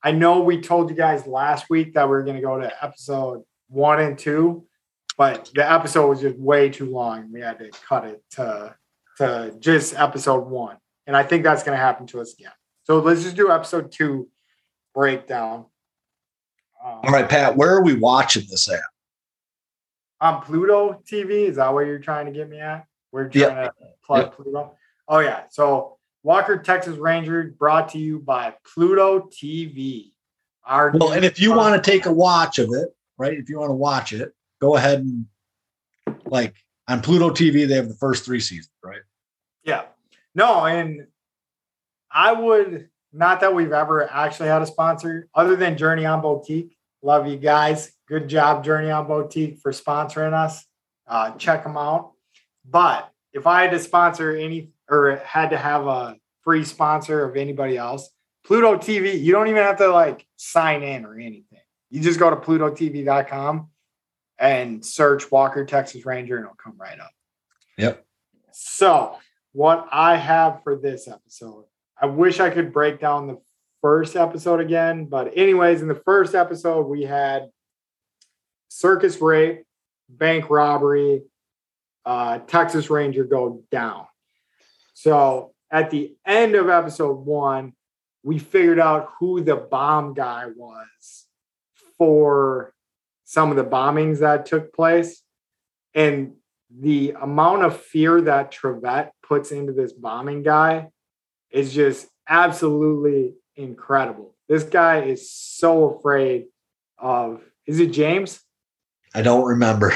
I know we told you guys last week that we are going to go to episode one and two, but the episode was just way too long. We had to cut it to, to just episode one. And I think that's going to happen to us again. So let's just do episode two breakdown. Um, All right, Pat, where are we watching this at? on Pluto TV. Is that what you're trying to get me at? We're trying Yep. to plug Yep. Pluto. Oh yeah. So Walker Texas Ranger brought to you by Pluto TV. Our Well, and if you want to take a watch of it, right? If you want to watch it, go ahead and like on Pluto TV, they have the first three seasons, right? Yeah. No, and I would not that we've ever actually had a sponsor other than Journey on Boutique. Love you guys. Good job, Journey on Boutique, for sponsoring us. Uh, check them out. But if I had to sponsor any or had to have a free sponsor of anybody else, Pluto TV, you don't even have to like sign in or anything. You just go to plutotv.com and search Walker Texas Ranger and it'll come right up. Yep. So, what I have for this episode, I wish I could break down the first episode again. But, anyways, in the first episode, we had circus rape, bank robbery, uh, Texas Ranger go down. So, at the end of episode one, we figured out who the bomb guy was for some of the bombings that took place. And the amount of fear that Trivette puts into this bombing guy is just absolutely incredible. This guy is so afraid of, is it James? I don't remember.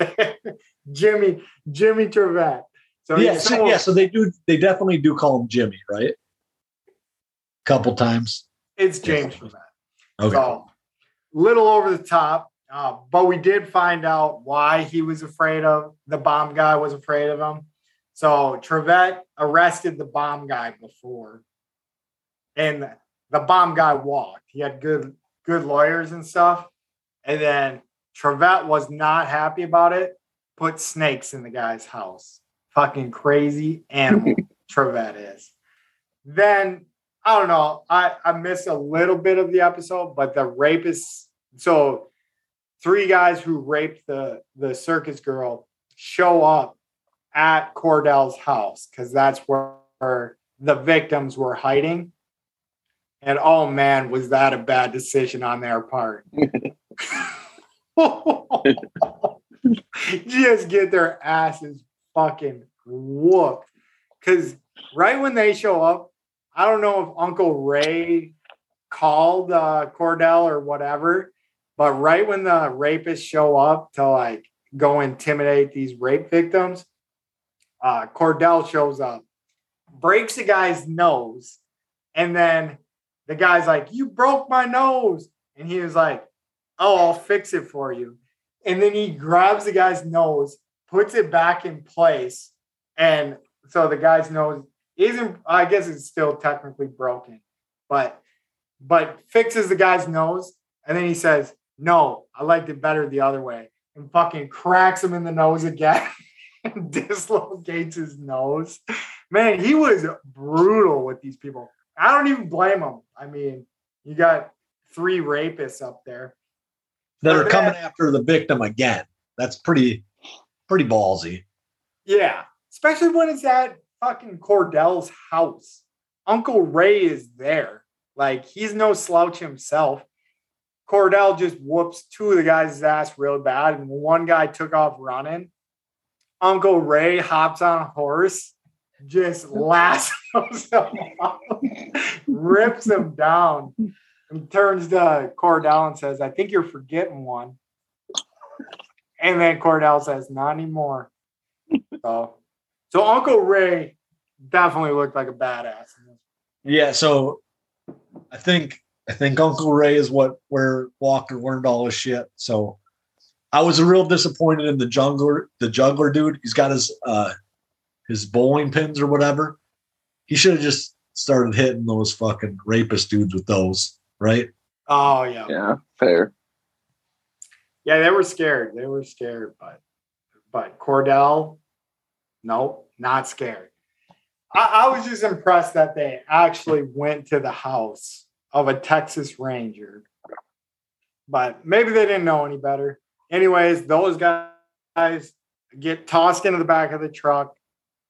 Jimmy, Jimmy Trivette. So yeah, so, yeah. So they do. They definitely do call him Jimmy, right? A couple times. it's James Trivette. Okay. So little over the top, uh, but we did find out why he was afraid of the bomb guy was afraid of him. So Trivette arrested the bomb guy before, and the bomb guy walked. He had good good lawyers and stuff, and then Trivette was not happy about it. Put snakes in the guy's house. Fucking crazy animal Trivette is. Then I don't know. I, I missed a little bit of the episode, but the rapist. So, three guys who raped the the circus girl show up at Cordell's house because that's where, the victims were hiding. And oh man, was that a bad decision on their part? Just get their asses fucking whooped. Because right when they show up, I don't know if Uncle Ray called uh, Cordell or whatever, but right when the rapists show up to like go intimidate these rape victims, uh, Cordell shows up, breaks the guy's nose, and then the guy's like, "You broke my nose," and he was like, "Oh, I'll fix it for you." And then he grabs the guy's nose, puts it back in place, and so the guy's nose isn't I guess it's still technically broken, but but fixes the guy's nose, and then he says, No, I liked it better the other way, and fucking cracks him in the nose again and dislocates his nose. Man, he was brutal with these people. I don't even blame him. I mean, you got three rapists up there. that are coming after the victim again. That's pretty pretty ballsy. Yeah, especially when it's at fucking Cordell's house. Uncle Ray is there. Like he's no slouch himself. Cordell just whoops two of the guys' ass real bad, and one guy took off running. Uncle Ray hops on a horse, just lassos him off, rips him down, and turns to Cordell and says, "I think you're forgetting one." And then Cordell says, "Not anymore." So, so Uncle Ray definitely looked like a badass. Yeah, so I think I think Uncle Ray is what where Walker learned all his shit. So I was real disappointed in the jungler, the juggler dude. He's got his uh his bowling pins or whatever. He should have just started hitting those fucking rapist dudes with those, right? Oh yeah. Yeah, fair. yeah, They were scared. They were scared, but but Cordell, nope, not scared. I, I was just impressed that they actually went to the house of a Texas Ranger, but maybe they didn't know any better. Anyways, those guys get tossed into the back of the truck,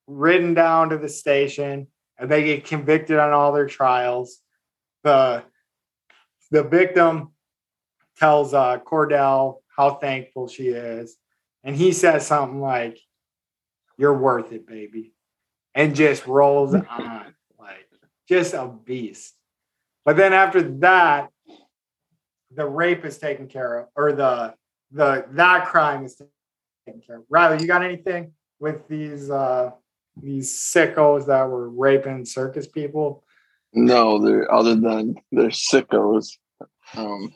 ridden down to the station, and they get convicted on all their trials. The the victim tells uh, Cordell how thankful she is, and he says something like, "You're worth it, baby," and just rolls on like just a beast. But then after that, the rape is taken care of, or the the that crime is taken care of. Riley, you got anything with these uh these sickos that were raping circus people? No, they're other than they're sickos. Um,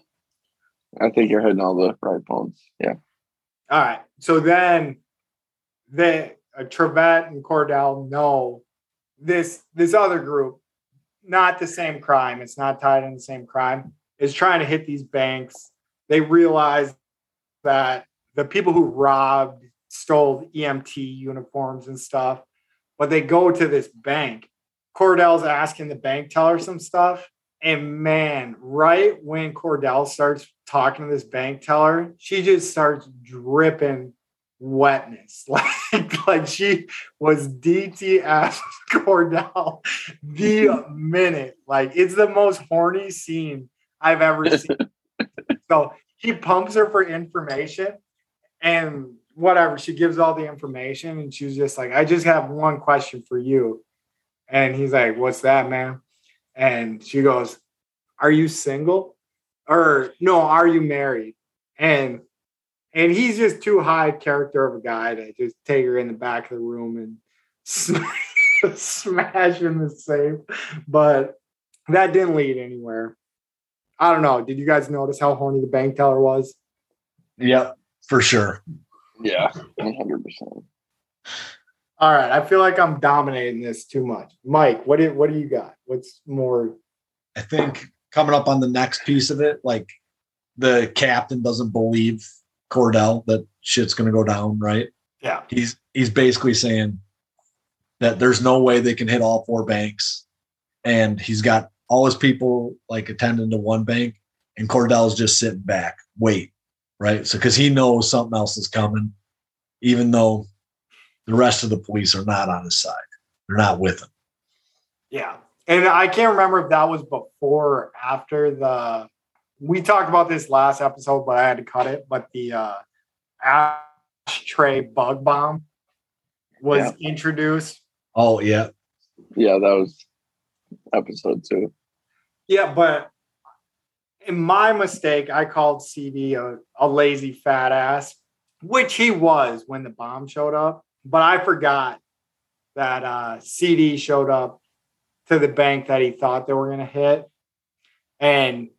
I think you're hitting all the right points. Yeah. All right. So then the uh, Trivette and Cordell know this this other group, not the same crime. It's not tied in the same crime. Is trying to hit these banks. They realize that the people who robbed stole EMT uniforms and stuff, but they go to this bank. Cordell's asking the bank teller some stuff. And man, right when Cordell starts talking to this bank teller, she just starts dripping wetness. Like, like she was DTS Cordell the minute. Like it's the most horny scene I've ever seen. so he pumps her for information and whatever. She gives all the information and she's just like, I just have one question for you. And he's like, What's that, man? And she goes, Are you single? Or no, are you married? And and he's just too high character of a guy to just take her in the back of the room and smash, smash in the safe. But that didn't lead anywhere. I don't know. Did you guys notice how horny the bank teller was? Yep, for sure. Yeah, one hundred percent. All right. I feel like I'm dominating this too much. Mike, what do what do you got? What's more I think coming up on the next piece of it, like the captain doesn't believe Cordell that shit's gonna go down, right? yeah. He's he's basically saying that there's no way they can hit all four banks. And he's got all his people like attending to one bank, and Cordell's just sitting back, wait, right? So because he knows something else is coming, even though the rest of the police are not on his side. They're not with him. Yeah. And I can't remember if that was before or after the we talked about this last episode, but I had to cut it. But the uh ashtray bug bomb was introduced. Oh yeah. Yeah, that was episode two. Yeah, but in my mistake, I called CD a, a lazy fat ass, which he was when the bomb showed up. But I forgot that uh, CD showed up to the bank that he thought they were going to hit. And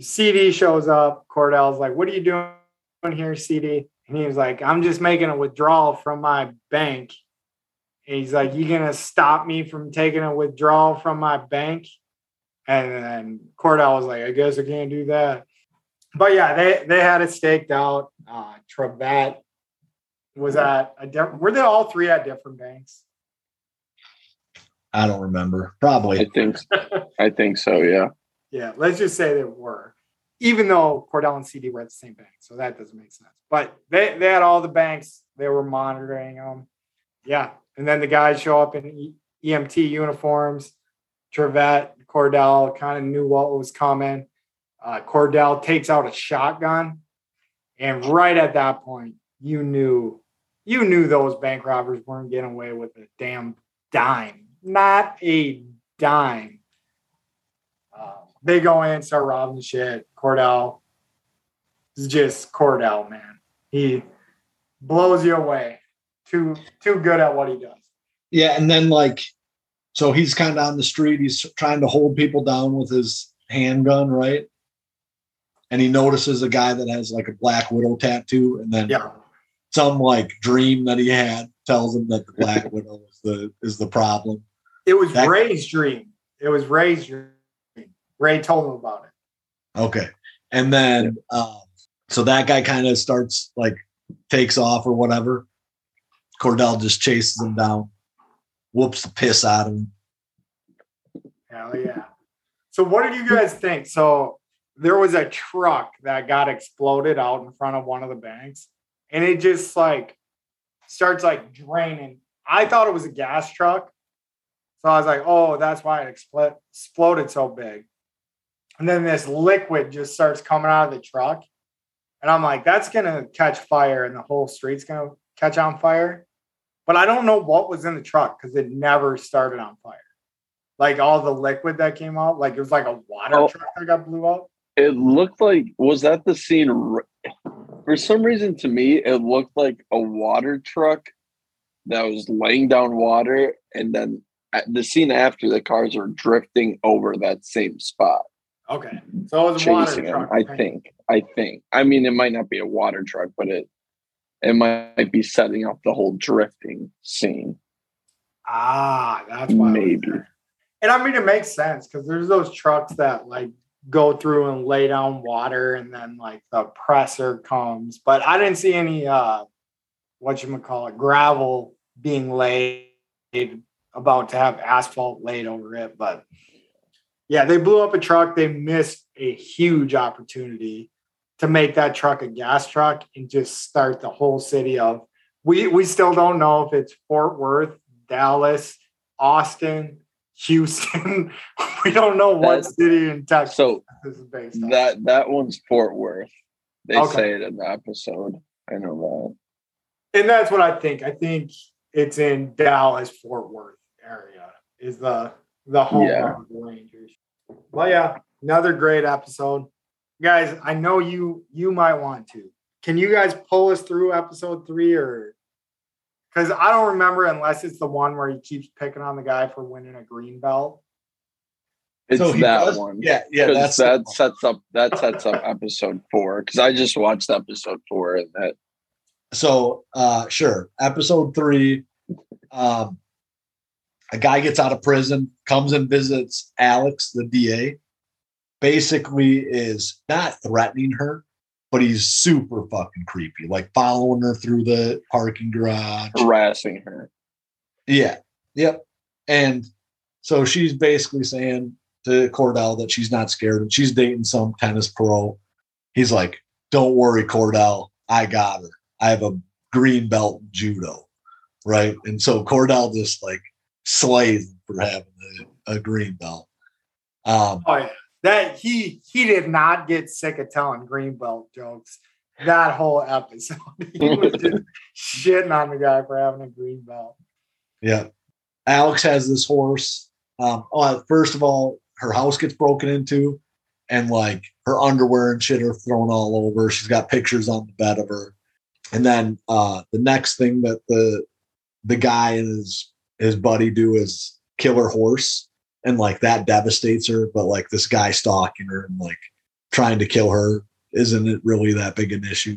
CD shows up. Cordell's like, What are you doing here, CD? And he was like, I'm just making a withdrawal from my bank. And he's like, You gonna stop me from taking a withdrawal from my bank? And then Cordell was like, I guess I can't do that. But yeah, they they had it staked out. Uh Trivette was at a different were they all three at different banks? I don't remember. Probably. I Probably. think I think so, yeah. Yeah, let's just say they were. even though Cordell and CD were at the same bank, so that doesn't make sense. But they they had all the banks. They were monitoring them. Yeah, and then the guys show up in EMT uniforms. Trivette, Cordell kind of knew what was coming. Uh, Cordell takes out a shotgun, and right at that point, you knew you knew those bank robbers weren't getting away with a damn dime, not a dime. Uh, they go in, start robbing shit. Cordell is just Cordell, man. He blows you away. Too too good at what he does. Yeah, and then like, so he's kind of on the street. He's trying to hold people down with his handgun, right? And he notices a guy that has like a Black Widow tattoo, and then Yeah. some like dream that he had tells him that the Black Widow is the is the problem. It was That- Ray's dream. It was Ray's dream. Ray told him about it. Okay, and then um, so that guy kind of starts like takes off or whatever. Cordell just chases him down, whoops the piss out of him. Hell yeah. So what did you guys think? So there was a truck that got exploded out in front of one of the banks and it just like starts like draining. I thought it was a gas truck. So I was like, oh, that's why it expl- exploded so big. And then this liquid just starts coming out of the truck. And I'm like, that's going to catch fire and the whole street's going to catch on fire. But I don't know what was in the truck because it never started on fire. Like all the liquid that came out, like it was like a water Oh. truck that got blew up. It looked like was that the scene? For some reason, to me, it looked like a water truck that was laying down water, and then uh, the scene after the cars are drifting over that same spot, Okay. So it was a water truck. I think. I think. I mean, it might not be a water truck, but it it might be setting up the whole drifting scene. Ah, that's why. Maybe. And I mean, it makes sense because there's those trucks that like go through and lay down water and then like the presser comes. But I didn't see any, uh, what you call it, gravel being laid about to have asphalt laid over it. But yeah, they blew up a truck. They missed a huge opportunity to make that truck a gas truck and just start the whole city of. We we still don't know if it's Fort Worth, Dallas, Austin, Houston. we don't know what That- city in Texas So this is based on. that that one's Fort Worth. They Okay. say it in the episode. I know that. and that's what I think. I think it's in Dallas, Fort Worth area is the the home Yeah. of the Rangers. Well, yeah, another great episode, guys. I know you you might want to. Can you guys pull us through episode three or? Because I don't remember unless it's the one where he keeps picking on the guy for winning a green belt. It's So that does- one. Yeah, yeah, 'Cause that's that one. sets up that sets up episode four. Because I just watched episode four and that so uh sure episode three um a guy gets out of prison comes and visits alex the da basically is not threatening her but he's super fucking creepy like following her through the parking garage harassing her. yeah yep and so she's basically saying to cordell that she's not scared and she's dating some tennis pro he's like don't worry cordell i got her I have a green belt in judo, right? And so Cordell just like slays for having a, a green belt. Um, Oh yeah, that he he did not get sick of telling green belt jokes that whole episode. he was just shitting on the guy for having a green belt. yeah, Alex has this horse. Um, oh, first of all, her house gets broken into, and like her underwear and shit are thrown all over. She's got pictures on the bed of her. And then uh, the next thing that the the guy and his his buddy do is kill her horse, and like that devastates her. But like this guy stalking her and like trying to kill her isn't it really that big an issue?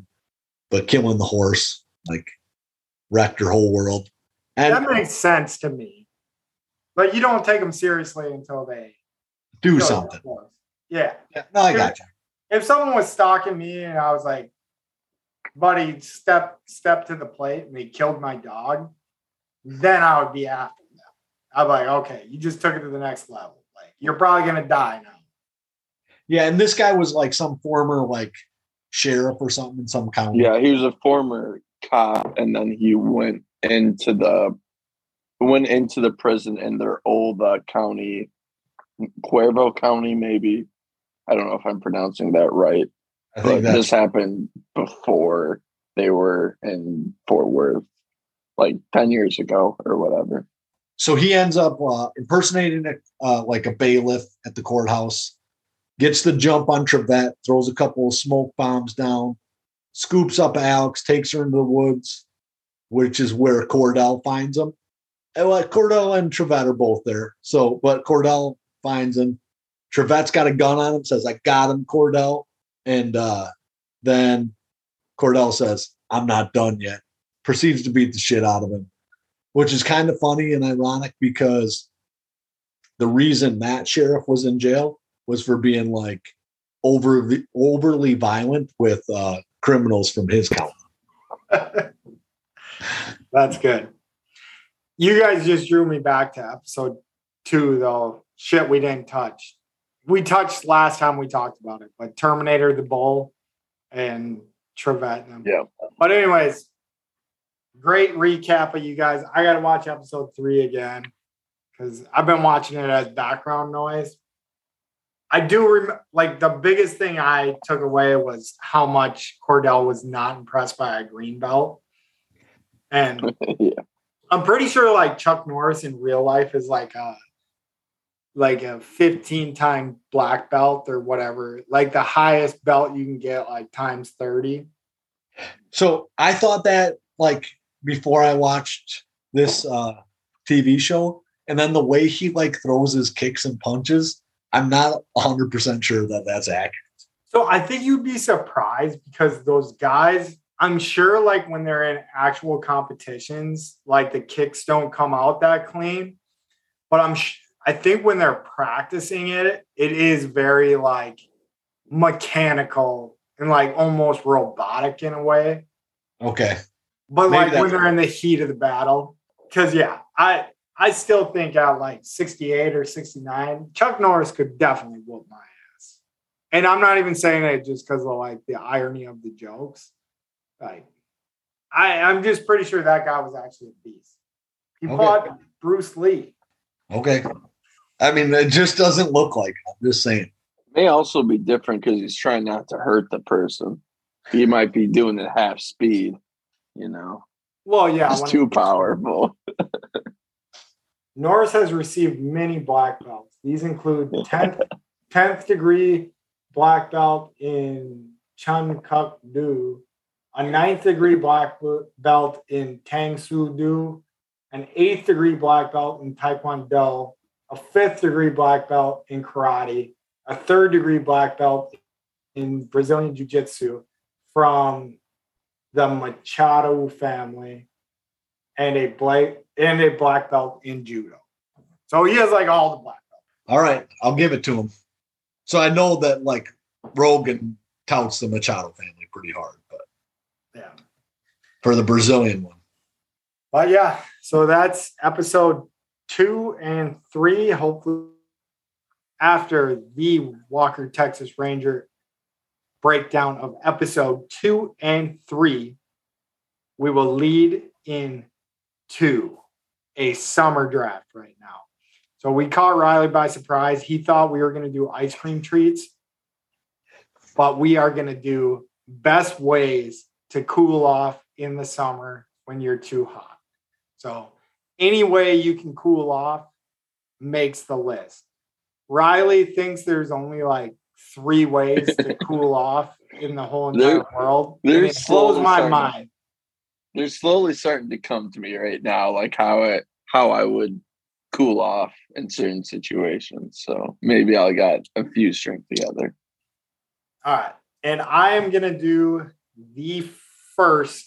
But killing the horse like wrecked her whole world. And That makes sense to me. But you don't take them seriously until they do something. Yeah. Yeah, no, I got you. If someone was stalking me and I was like, buddy, step step to the plate and they killed my dog, then I would be after. I'm like, okay, you just took it to the next level. Like you're probably gonna die now. Yeah, and this guy was like some former like sheriff or something in some county. Yeah, he was a former cop, and then he went into the went into the prison in their old uh, county, Cuervo County, maybe. I don't know if I'm pronouncing that right. I But think this happened before they were in Fort Worth, like ten years ago or whatever. So he ends up uh, impersonating a, uh, like a bailiff at the courthouse, gets the jump on Trivette, throws a couple of smoke bombs down, scoops up Alex, takes her into the woods, which is where Cordell finds him. And well, Cordell and Trivette are both there. So, but Cordell finds him. Trivette's got a gun on him, says, I got him, Cordell. And uh, then Cordell says, I'm not done yet. Proceeds to beat the shit out of him which is kind of funny and ironic because the reason that sheriff was in jail was for being like overly overly violent with uh, criminals from his county. That's good. You guys just drew me back to episode two, though. Shit, we didn't touch. We touched last time we talked about it, but Terminator, the Bull, and Trivette. and them. Yeah. But anyways, great recap of you guys. I got to watch episode three again because I've been watching it as background noise. I do rem- like the biggest thing I took away was how much Cordell was not impressed by a green belt. And yeah. I'm pretty sure like Chuck Norris in real life is like a like a 15 time black belt or whatever, like the highest belt you can get like times 30. So I thought that like before I watched this uh, TV show, and then the way he like throws his kicks and punches, I'm not 100 percent sure that that's accurate. So I think you'd be surprised because those guys, I'm sure like when they're in actual competitions, like the kicks don't come out that clean. But I'm sh- I think when they're practicing it, it is very like mechanical and like almost robotic in a way. Okay. But Maybe like when they're in the heat of the battle, because yeah, I I still think at like 68 or 69, Chuck Norris could definitely whoop my ass. And I'm not even saying it just because of like the irony of the jokes. Like I, I'm just pretty sure that guy was actually a beast. He Okay. fought Bruce Lee. Okay. I mean, it just doesn't look like. It. I'm just saying. may also be different because he's trying not to hurt the person. He might be doing it half speed, you know. Well, yeah. He's too powerful. Norris has received many black belts. These include 10th, 10th degree black belt in Chun Kuk Do, a ninth degree black belt in Tang Soo Do, an eighth degree black belt in Taekwondo, a fifth degree black belt in karate, a third degree black belt in Brazilian Jiu Jitsu from the Machado family, and a black and a black belt in judo. So he has like all the black belts. All right, I'll give it to him. So I know that like Rogan touts the Machado family pretty hard, but Yeah. for the Brazilian one, But yeah, so that's episode two and three. Hopefully, after the Walker Texas Ranger breakdown of episode two and three, we will lead in to a summer draft right now. So we caught Riley by surprise. He thought we were going to do ice cream treats, but we are going to do best ways to cool off in the summer when you're too hot. So any way you can cool off makes the list. Riley thinks there's only like three ways to cool off in the whole entire There- world. There's it blows my mind. They're slowly starting to come to me right now, like how it how I would cool off in certain situations. So maybe I'll got a few strings together. All right. And I am going to do the first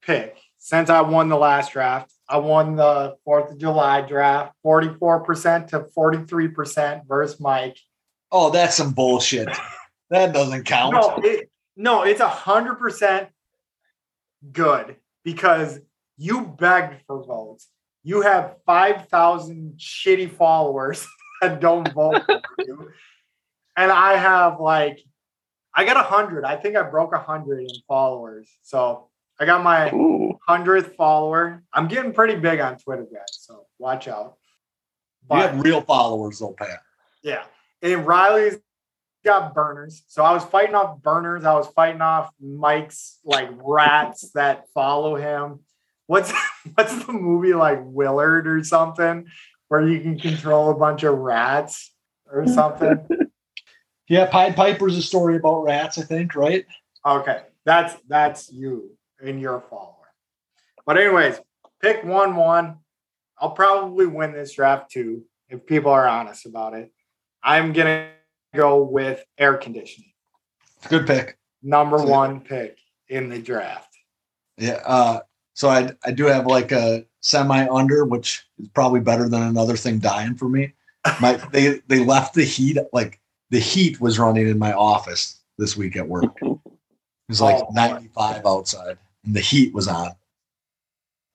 pick since I won the last draft. I won the 4th of July draft, 44% to 43% versus Mike. Oh, that's some bullshit. That doesn't count. No, it, no, it's a hundred percent good because you begged for votes. You have five thousand shitty followers that don't vote for you. and I have like, I got a hundred. I think I broke a hundred in followers. So I got my hundredth follower. I'm getting pretty big on Twitter, guys. So watch out. You have real followers though, Pat. yeah, and Riley's got burners. So I was fighting off burners. I was fighting off Mike's like rats that follow him. What's what's the movie like Willard or something where you can control a bunch of rats or something? Yeah, Pied Piper's a story about rats, I think, right? Okay, that's that's you and your follower. But anyways, pick one one. I'll probably win this draft too if people are honest about it. I'm gonna go with air conditioning. Good pick. Number So- one pick in the draft. Yeah. Uh, so I I do have like a semi under, which is probably better than another thing dying for me. My they they left the heat like the heat was running in my office this week at work. It was like Oh, boy. 95 outside and the heat was on.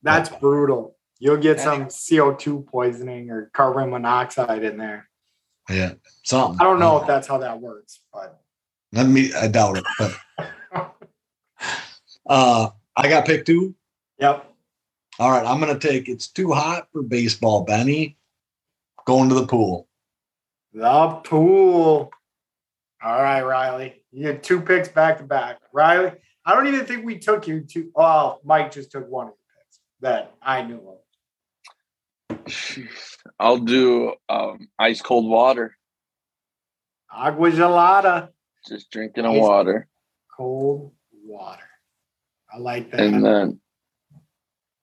That's brutal. You'll get some CO2 poisoning or carbon monoxide in there. Yeah. Something. I don't know if that's how that works, but Let me I doubt it, but uh I got picked two. yep. All right, I'm gonna take it's too hot for baseball, Benny. Going to the pool. The pool. All right, Riley. You get two picks back to back. Riley, I don't even think we took you two. Oh, Mike just took one of your picks that I knew of. I'll do um, ice cold water. Agua gelada, Just drinking a water. cold water. I like that. and then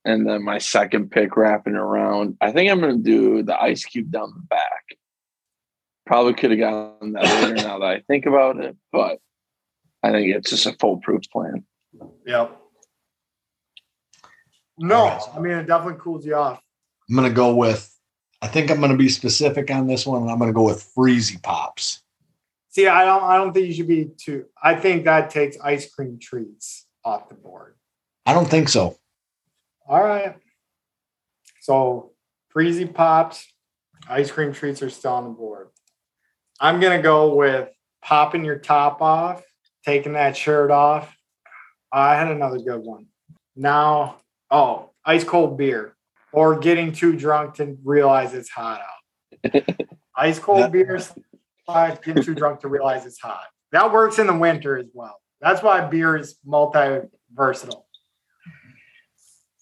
and then my second pick wrapping around i think i'm gonna do the ice cube down the back probably could have gotten that later now that i think about it but i think it's just a foolproof plan yep. No, I mean it definitely cools you off. I'm gonna go with I think I'm gonna be specific on this one. and I'm gonna go with freezy pops. See, I don't I don't think you should be too I think that takes ice cream treats off the board. I don't think so. All right. So freezy pops, ice cream treats are still on the board. I'm gonna go with popping your top off, taking that shirt off. I had another good one. Now, oh, ice cold beer, or getting too drunk to realize it's hot out. ice cold That- beer, slash getting too drunk to realize it's hot. That works in the winter as well. That's why beer is multi versatile.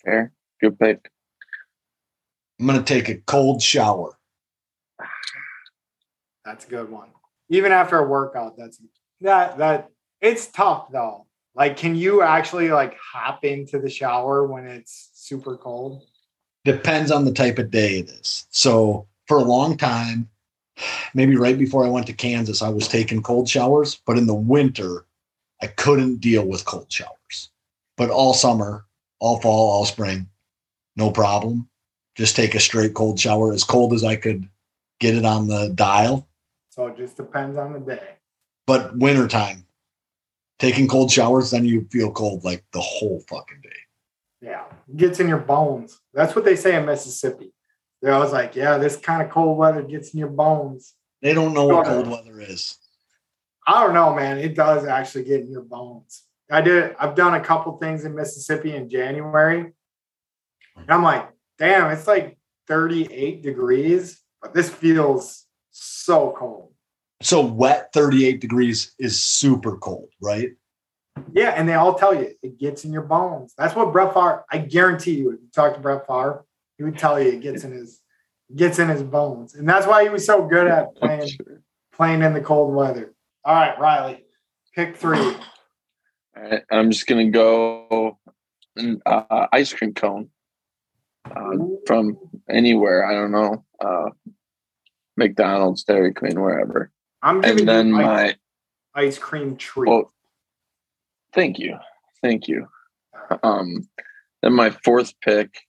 fair good pick I'm gonna take a cold shower. That's a good one. Even after a workout, that's that that it's tough though. Like, can you actually like hop into the shower when it's super cold? Depends on the type of day it is. So for a long time, maybe right before I went to Kansas, I was taking cold showers, but in the winter, I couldn't deal with cold showers. But all summer, all fall, all spring, no problem. Just take a straight cold shower as cold as I could get it on the dial. So it just depends on the day. But wintertime, taking cold showers, then you feel cold like the whole fucking day. Yeah, it gets in your bones. That's what they say in Mississippi. They're always like, yeah, this kind of cold weather gets in your bones. They don't know what cold weather is. I don't know, man. It does actually get in your bones. I did. I've done a couple things in Mississippi in January, and I'm like, damn, it's like 38 degrees, but this feels so cold. So wet 38 degrees is super cold, right? Yeah, and they all tell you it gets in your bones. That's what Brett Favre. I guarantee you, if you talk to Brett Favre, he would tell you it gets in his gets in his bones, and that's why he was so good at playing playing in the cold weather. All right, Riley, pick three. All right, I'm just gonna go uh, ice cream cone uh, from anywhere. I don't know, uh, McDonald's, Dairy Queen, wherever. I'm giving And then ice, my ice cream treat. well, thank you, thank you. Um, then my fourth pick,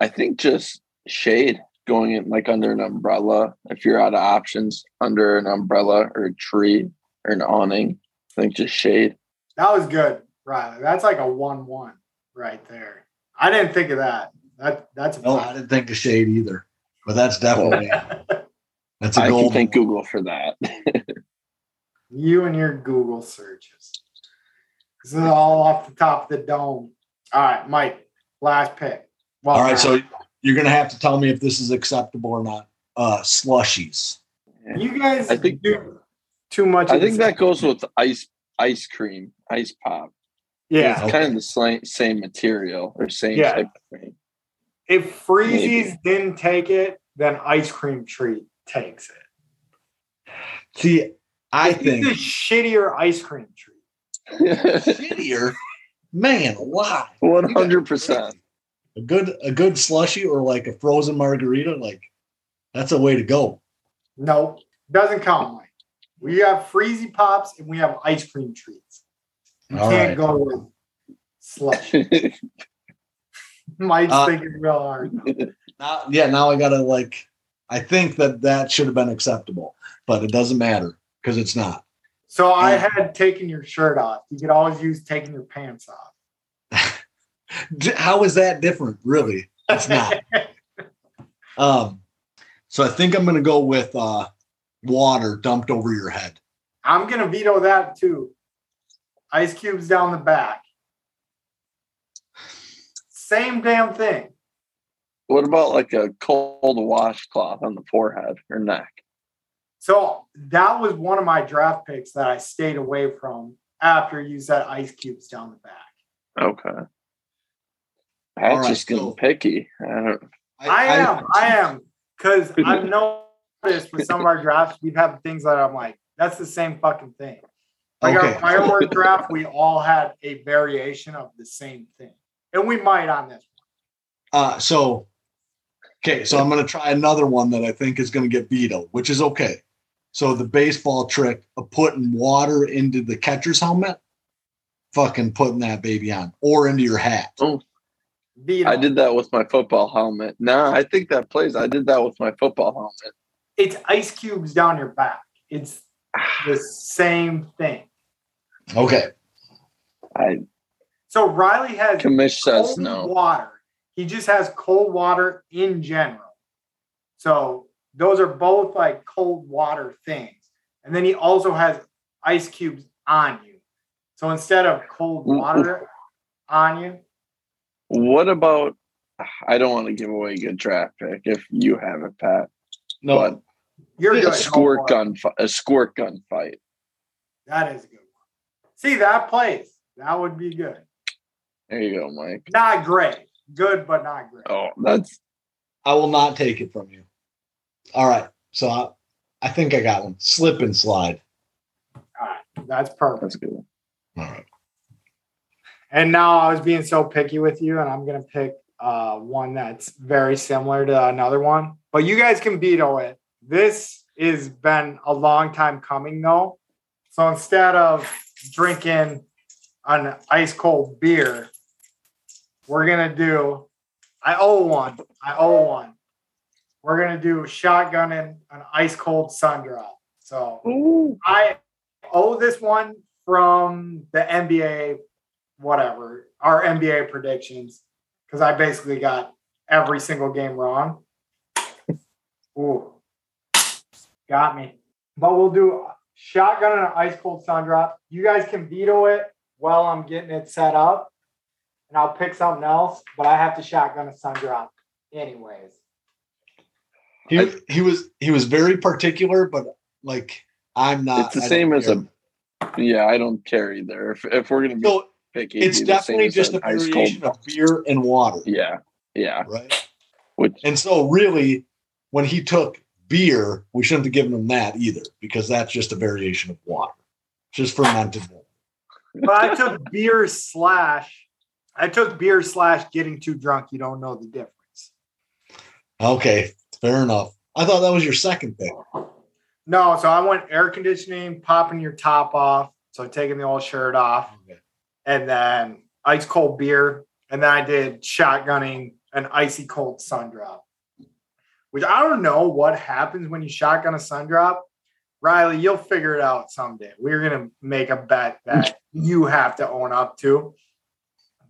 I think just shade going in like under an umbrella. If you're out of options, under an umbrella or a tree or an awning, I think just shade. That was good, Riley. That's like a one-one right there. I didn't think of that. That that's No, I didn't think of shade either, but that's definitely that's a I can thank Google for that. You and your Google searches. This is all off the top of the dome. All right, Mike, last pick. Well, All right, so you're gonna have to tell me if this is acceptable or not. Uh, slushies. you guys I think- do too much. I think that goes with ice ice cream, ice pop. yeah. It's Okay. kind of the same, same material or same Yeah. type of thing. If Freezies Maybe. didn't take it, then Ice Cream Treat takes it. See, I It's think a shittier ice cream treat. Shittier. Man, why? One hundred percent. A good a good slushy or like a frozen margarita, like that's a way to go. Nope, doesn't count, Mike. We have Freezy Pops and we have ice cream treats. You All can't right. go with slush. Mike's Uh, thinking real hard. Now, yeah, now I gotta like. I think that that should have been acceptable, but it doesn't matter because it's not. So I had taken your shirt off. You could always use taking your pants off. How is that different? Really, it's not. um, so I think I'm gonna go with uh, water dumped over your head. I'm gonna veto that too. Ice cubes down the back. Same damn thing. what about like a cold washcloth on the forehead or neck? So that was one of my draft picks that I stayed away from after you said ice cubes down the back. Okay. Pat's right, just getting so- picky. I don't, I, am, I, am, because I've noticed with some of our drafts, we've had things that I'm like, that's the same fucking thing. Like Okay. our firework draft, we all had a variation of the same thing, and we might on this. One. Uh, so, okay, so I'm going to try another one that I think is going to get vetoed, which is okay. So the baseball trick of putting water into the catcher's helmet, fucking putting that baby on, or into your hat. Oh. Veto. I did that with my football helmet. Nah, I think that plays. I did that with my football helmet. It's ice cubes down your back. It's the same thing. Okay, I So Riley has commish says cold no. water. He just has cold water in general. So those are both like cold water things. And then he also has ice cubes on you. So instead of cold Ooh, ooh. water on you, What about? I don't want to give away a good draft pick if you have it, Pat. no, But you're a squirt Go for it. gun, a squirt gun fight. That is a good one. See, that place. That would be good. There you go, Mike. Not great. Good, but not great. Oh, that's I will not take it from you. All right, so I, I think I got one. Slip and slide. All right. That's perfect. that's good. All right. And now I was being so picky with you, and I'm gonna pick uh, one that's very similar to another one. But you guys can veto it. This has been a long time coming, though. So instead of drinking an ice cold beer, we're gonna do. I owe one. I owe one. We're gonna do shotgun and an ice cold sun drop. So Ooh. I owe this one from the NBA, whatever, our NBA predictions, because I basically got every single game wrong. Ooh, got me. But we'll do shotgun and an ice cold sun drop. You guys can veto it while I'm getting it set up, and I'll pick something else. But I have to shotgun a sun drop anyways. He, I- he was he was very particular, but like I'm not. It's the I same as care. a. Yeah, I don't care either. If, if we're gonna be So picky, it's be definitely as just a variation cold. of beer and water, Yeah, yeah. right? Which And so really, when he took beer, we shouldn't have given him that either, because that's just a variation of water, just fermented. But I took beer slash, I took beer slash getting too drunk. You don't know the difference. Okay, fair enough. I thought that was your second thing. No, so I went air conditioning, popping your top off, so taking the old shirt off, Okay. and then ice cold beer, and then I did shotgunning an icy cold sun drop. Which I don't know what happens when you shotgun a sun drop. Riley, you'll figure it out someday. We're gonna make a bet that you have to own up to.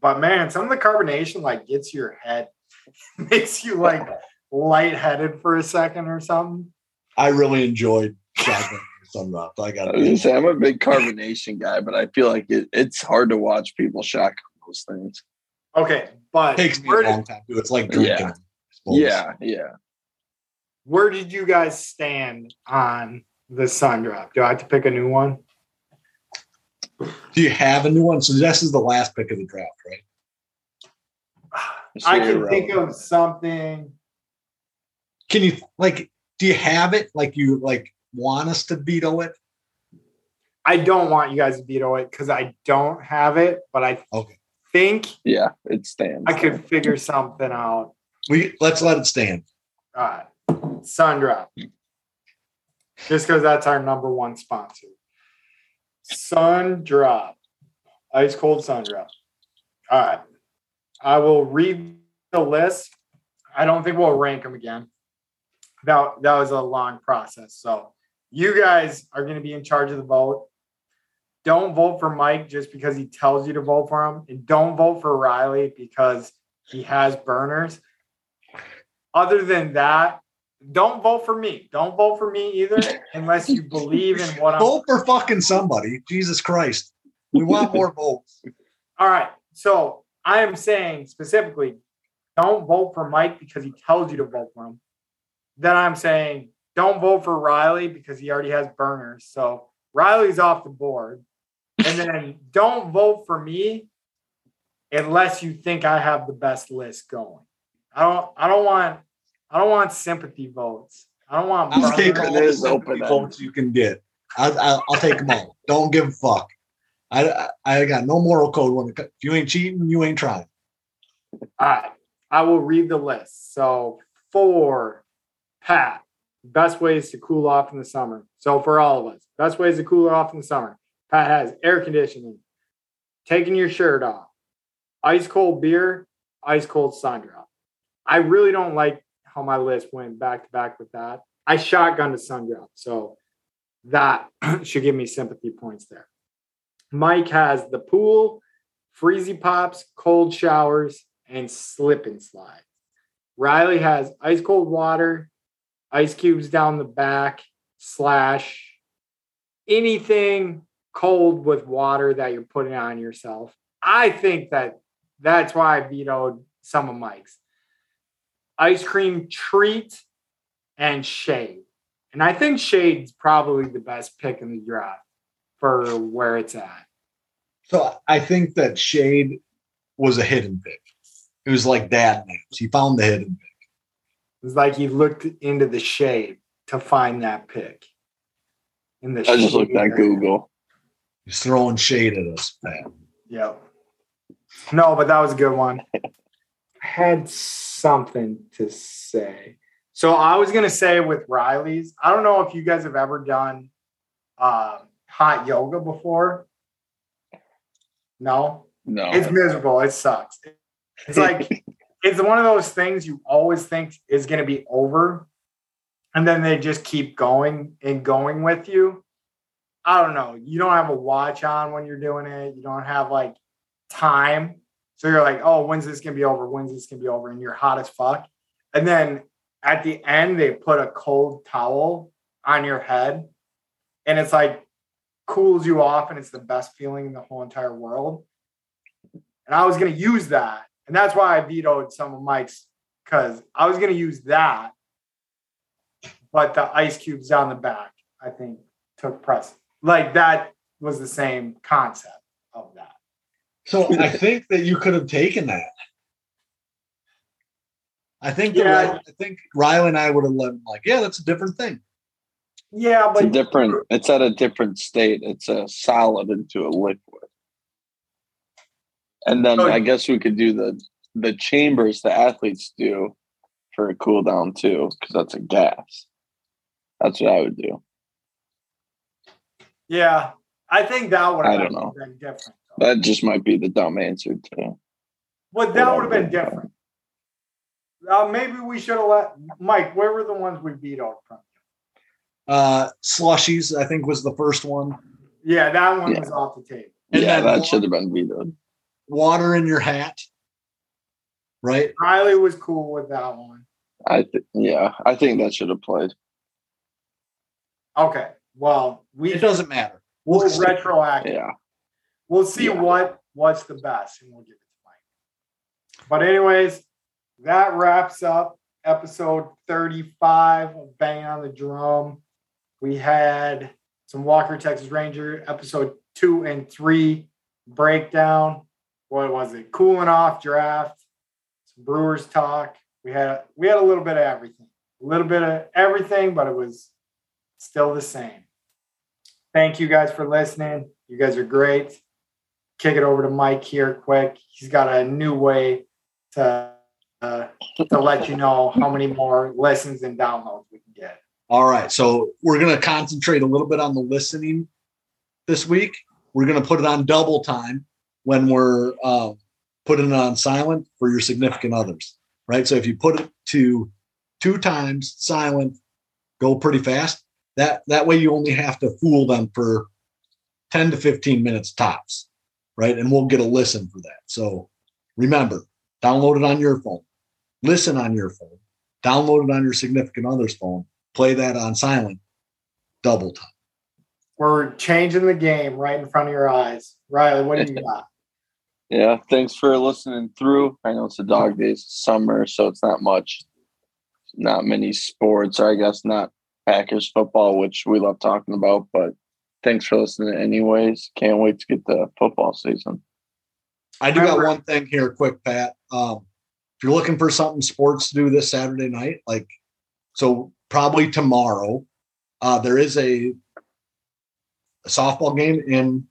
But man, some of the carbonation like gets your head, makes you like lightheaded for a second or something. I really enjoyed shotgun. sun drops. I got I was gonna say I'm a big carbonation guy, but I feel like it, it's hard to watch people shack those things. Okay, but takes me a long did, time to. It's like drinking. Yeah. Yeah, yeah. where did you guys stand on the sun drop? Do I have to pick a new one? Do you have a new one? So this is the last pick of the draft, right? I can think of something. Can you like? Do you have it? Like you like want us to veto it? I don't want you guys to veto it because I don't have it, but I Okay. think Yeah, it stands. I could figure something out. We let's let it stand. All right, sun drop. Just because that's our number one sponsor. Sun drop, ice cold sun drop. All right, I will read the list. I don't think we'll rank them again. That that was a long process. So you guys are going to be in charge of the vote. Don't vote for Mike just because he tells you to vote for him, and don't vote for Riley because he has burners. Other than that, don't vote for me. Don't vote for me either, unless you believe in what I'm. Vote for fucking somebody. Jesus Christ. We want more votes. All right. So I am saying specifically, don't vote for Mike because he tells you to vote for him. Then I'm saying don't vote for Riley because he already has burners. So Riley's off the board. And then don't vote for me unless you think I have the best list going. I don't I don't want I don't want sympathy votes. I don't want I'll take all the sympathy open-ended. votes you can get. I'll, I'll, I'll take them all. Don't give a fuck. I, I I got no moral code when it, co- if you ain't cheating, you ain't trying. All right. I will read the list. So for Pat, best ways to cool off in the summer. So for all of us, best ways to cool off in the summer. Pat has air conditioning, taking your shirt off, ice cold beer, ice cold sun drop. I really don't like how my list went back to back with that. I shotgun a sun drop. So that should give me sympathy points there. Mike has the pool, freezy pops, cold showers, and slip and slide. Riley has ice cold water, ice cubes down the back, slash anything cold with water that you're putting on yourself. I think that that's why I vetoed some of Mike's ice cream treat and shade. And I think shade's probably the best pick in the draft for where it's at. So I think that shade was a hidden pick. It was like dad names. He found the hidden pick. It's like he looked into the shade to find that pick. In the I just looked shade at. Google. He's throwing shade at us, man. Yep. No, but that was a good one. I had something to say. So I was gonna say with Riley's, I don't know if you guys have ever done uh, hot yoga before. No, No. it's miserable. It sucks. It's like it's one of those things you always think is going to be over, and then they just keep going and going with you. I don't know. You don't have a watch on when you're doing it. You don't have like time. So you're like, oh, when's this gonna be over? When's this gonna be over? And you're hot as fuck. And then at the end, they put a cold towel on your head, and it's like cools you off, and it's the best feeling in the whole entire world. And I was gonna use that, and that's why I vetoed some of Mike's because I was gonna use that, but the ice cubes down the back, I think, took precedent. Like that was the same concept of that. So I think that you could have taken that. I think that Yeah. Riley, I think Riley and I would have let him like, yeah, that's a different thing. Yeah, It's a but different. It's at a different state. It's a solid into a liquid. And then Oh, I guess we could do the the chambers the athletes do for a cool down too, because that's a gas. That's what I would do. yeah, I think that would I don't know. been different. though. That just might be the dumb answer too. But that would have been whatever. different. Uh, maybe we should have let Mike. Where were the ones we vetoed from? Uh slushies, I think was the first one. Yeah, that one Yeah. was off the table. And yeah, then- that should have been vetoed. Water in your hat. Right? Riley was cool with that one. I th- yeah, I think that should have played. Okay, well, we It doesn't matter. we'll We'll stick- retroactive. Yeah. We'll see Yeah. what what's the best, and we'll give it to Mike. But anyways, that wraps up episode 35 of Bang on the Drum. We had some Walker Texas Ranger episode two and three breakdown. What was it? Cooling off draft, some Brewers talk. We had we had a little bit of everything, a little bit of everything, but it was still the same. Thank you guys for listening. You guys are great. Kick it over to Mike here quick. He's got a new way to uh, to let you know how many more listens and downloads we can get. All right. So we're going to concentrate a little bit on the listening this week. We're going to put it on double time when we're uh, putting it on silent for your significant others. Right. So if you put it to two times silent, go pretty fast. That that way you only have to fool them for 10 to 15 minutes tops. Right. And we'll get a listen for that. So remember, download it on your phone, listen on your phone, download it on your significant other's phone play that on silent double time. We're changing the game right in front of your eyes. Riley, what do you got? Yeah. Thanks for listening through. I know it's a dog days summer, so it's not much, not many sports, or I guess not Packers football, which we love talking about. But thanks for listening, anyways. Can't wait to get the football season. I do got one thing here, quick, Pat. Um, if you're looking for something sports to do this Saturday night, like so probably tomorrow, uh, there is a, a softball game in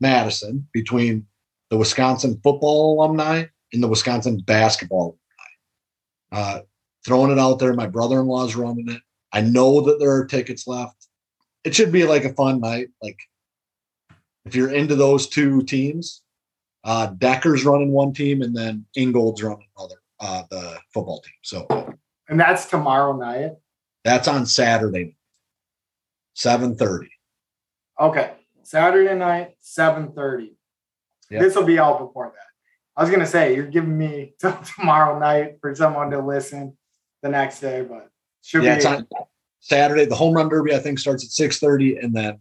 Madison between the Wisconsin football alumni and the Wisconsin basketball alumni. Uh, throwing it out there, my brother-in-law is running it. I know that there are tickets left. It should be like a fun night. Like if you're into those two teams, uh, Dekker's running one team, and then Ingold's running another, uh, the football team. So And that's tomorrow night. that's on Saturday, seven thirty. Okay. Saturday night, 7:30. Yeah. This will be all before that. I was gonna say you're giving me till tomorrow night for someone to listen the next day, but should Yeah, be it's on Saturday. The home run derby I think starts at six thirty, and then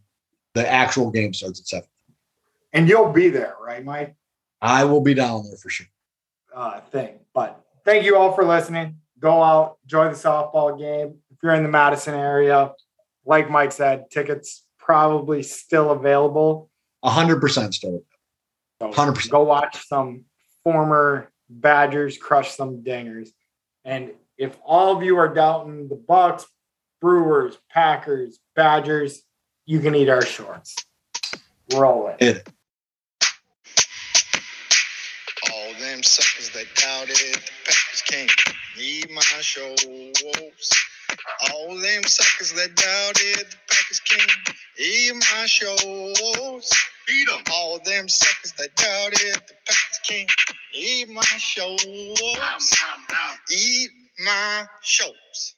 the actual game starts at seven. and you'll be there, right, Mike? I will be down there for sure. uh, thing. But thank you all for listening. Go out, enjoy the softball game. If you're in the Madison area, like Mike said, tickets probably still available. hundred percent still. So 100%. Go watch some former Badgers crush some dingers. And if all of you are doubting the Bucks, Brewers, Packers, Badgers, you can eat our shorts. Roll it. Hit it. All them suckers that doubted the Packers can't need my shows. All them suckers that doubted the Packers can't eat my shows. Beat 'em. All them suckers that doubted the Packers can't eat my shows. Eat my shows.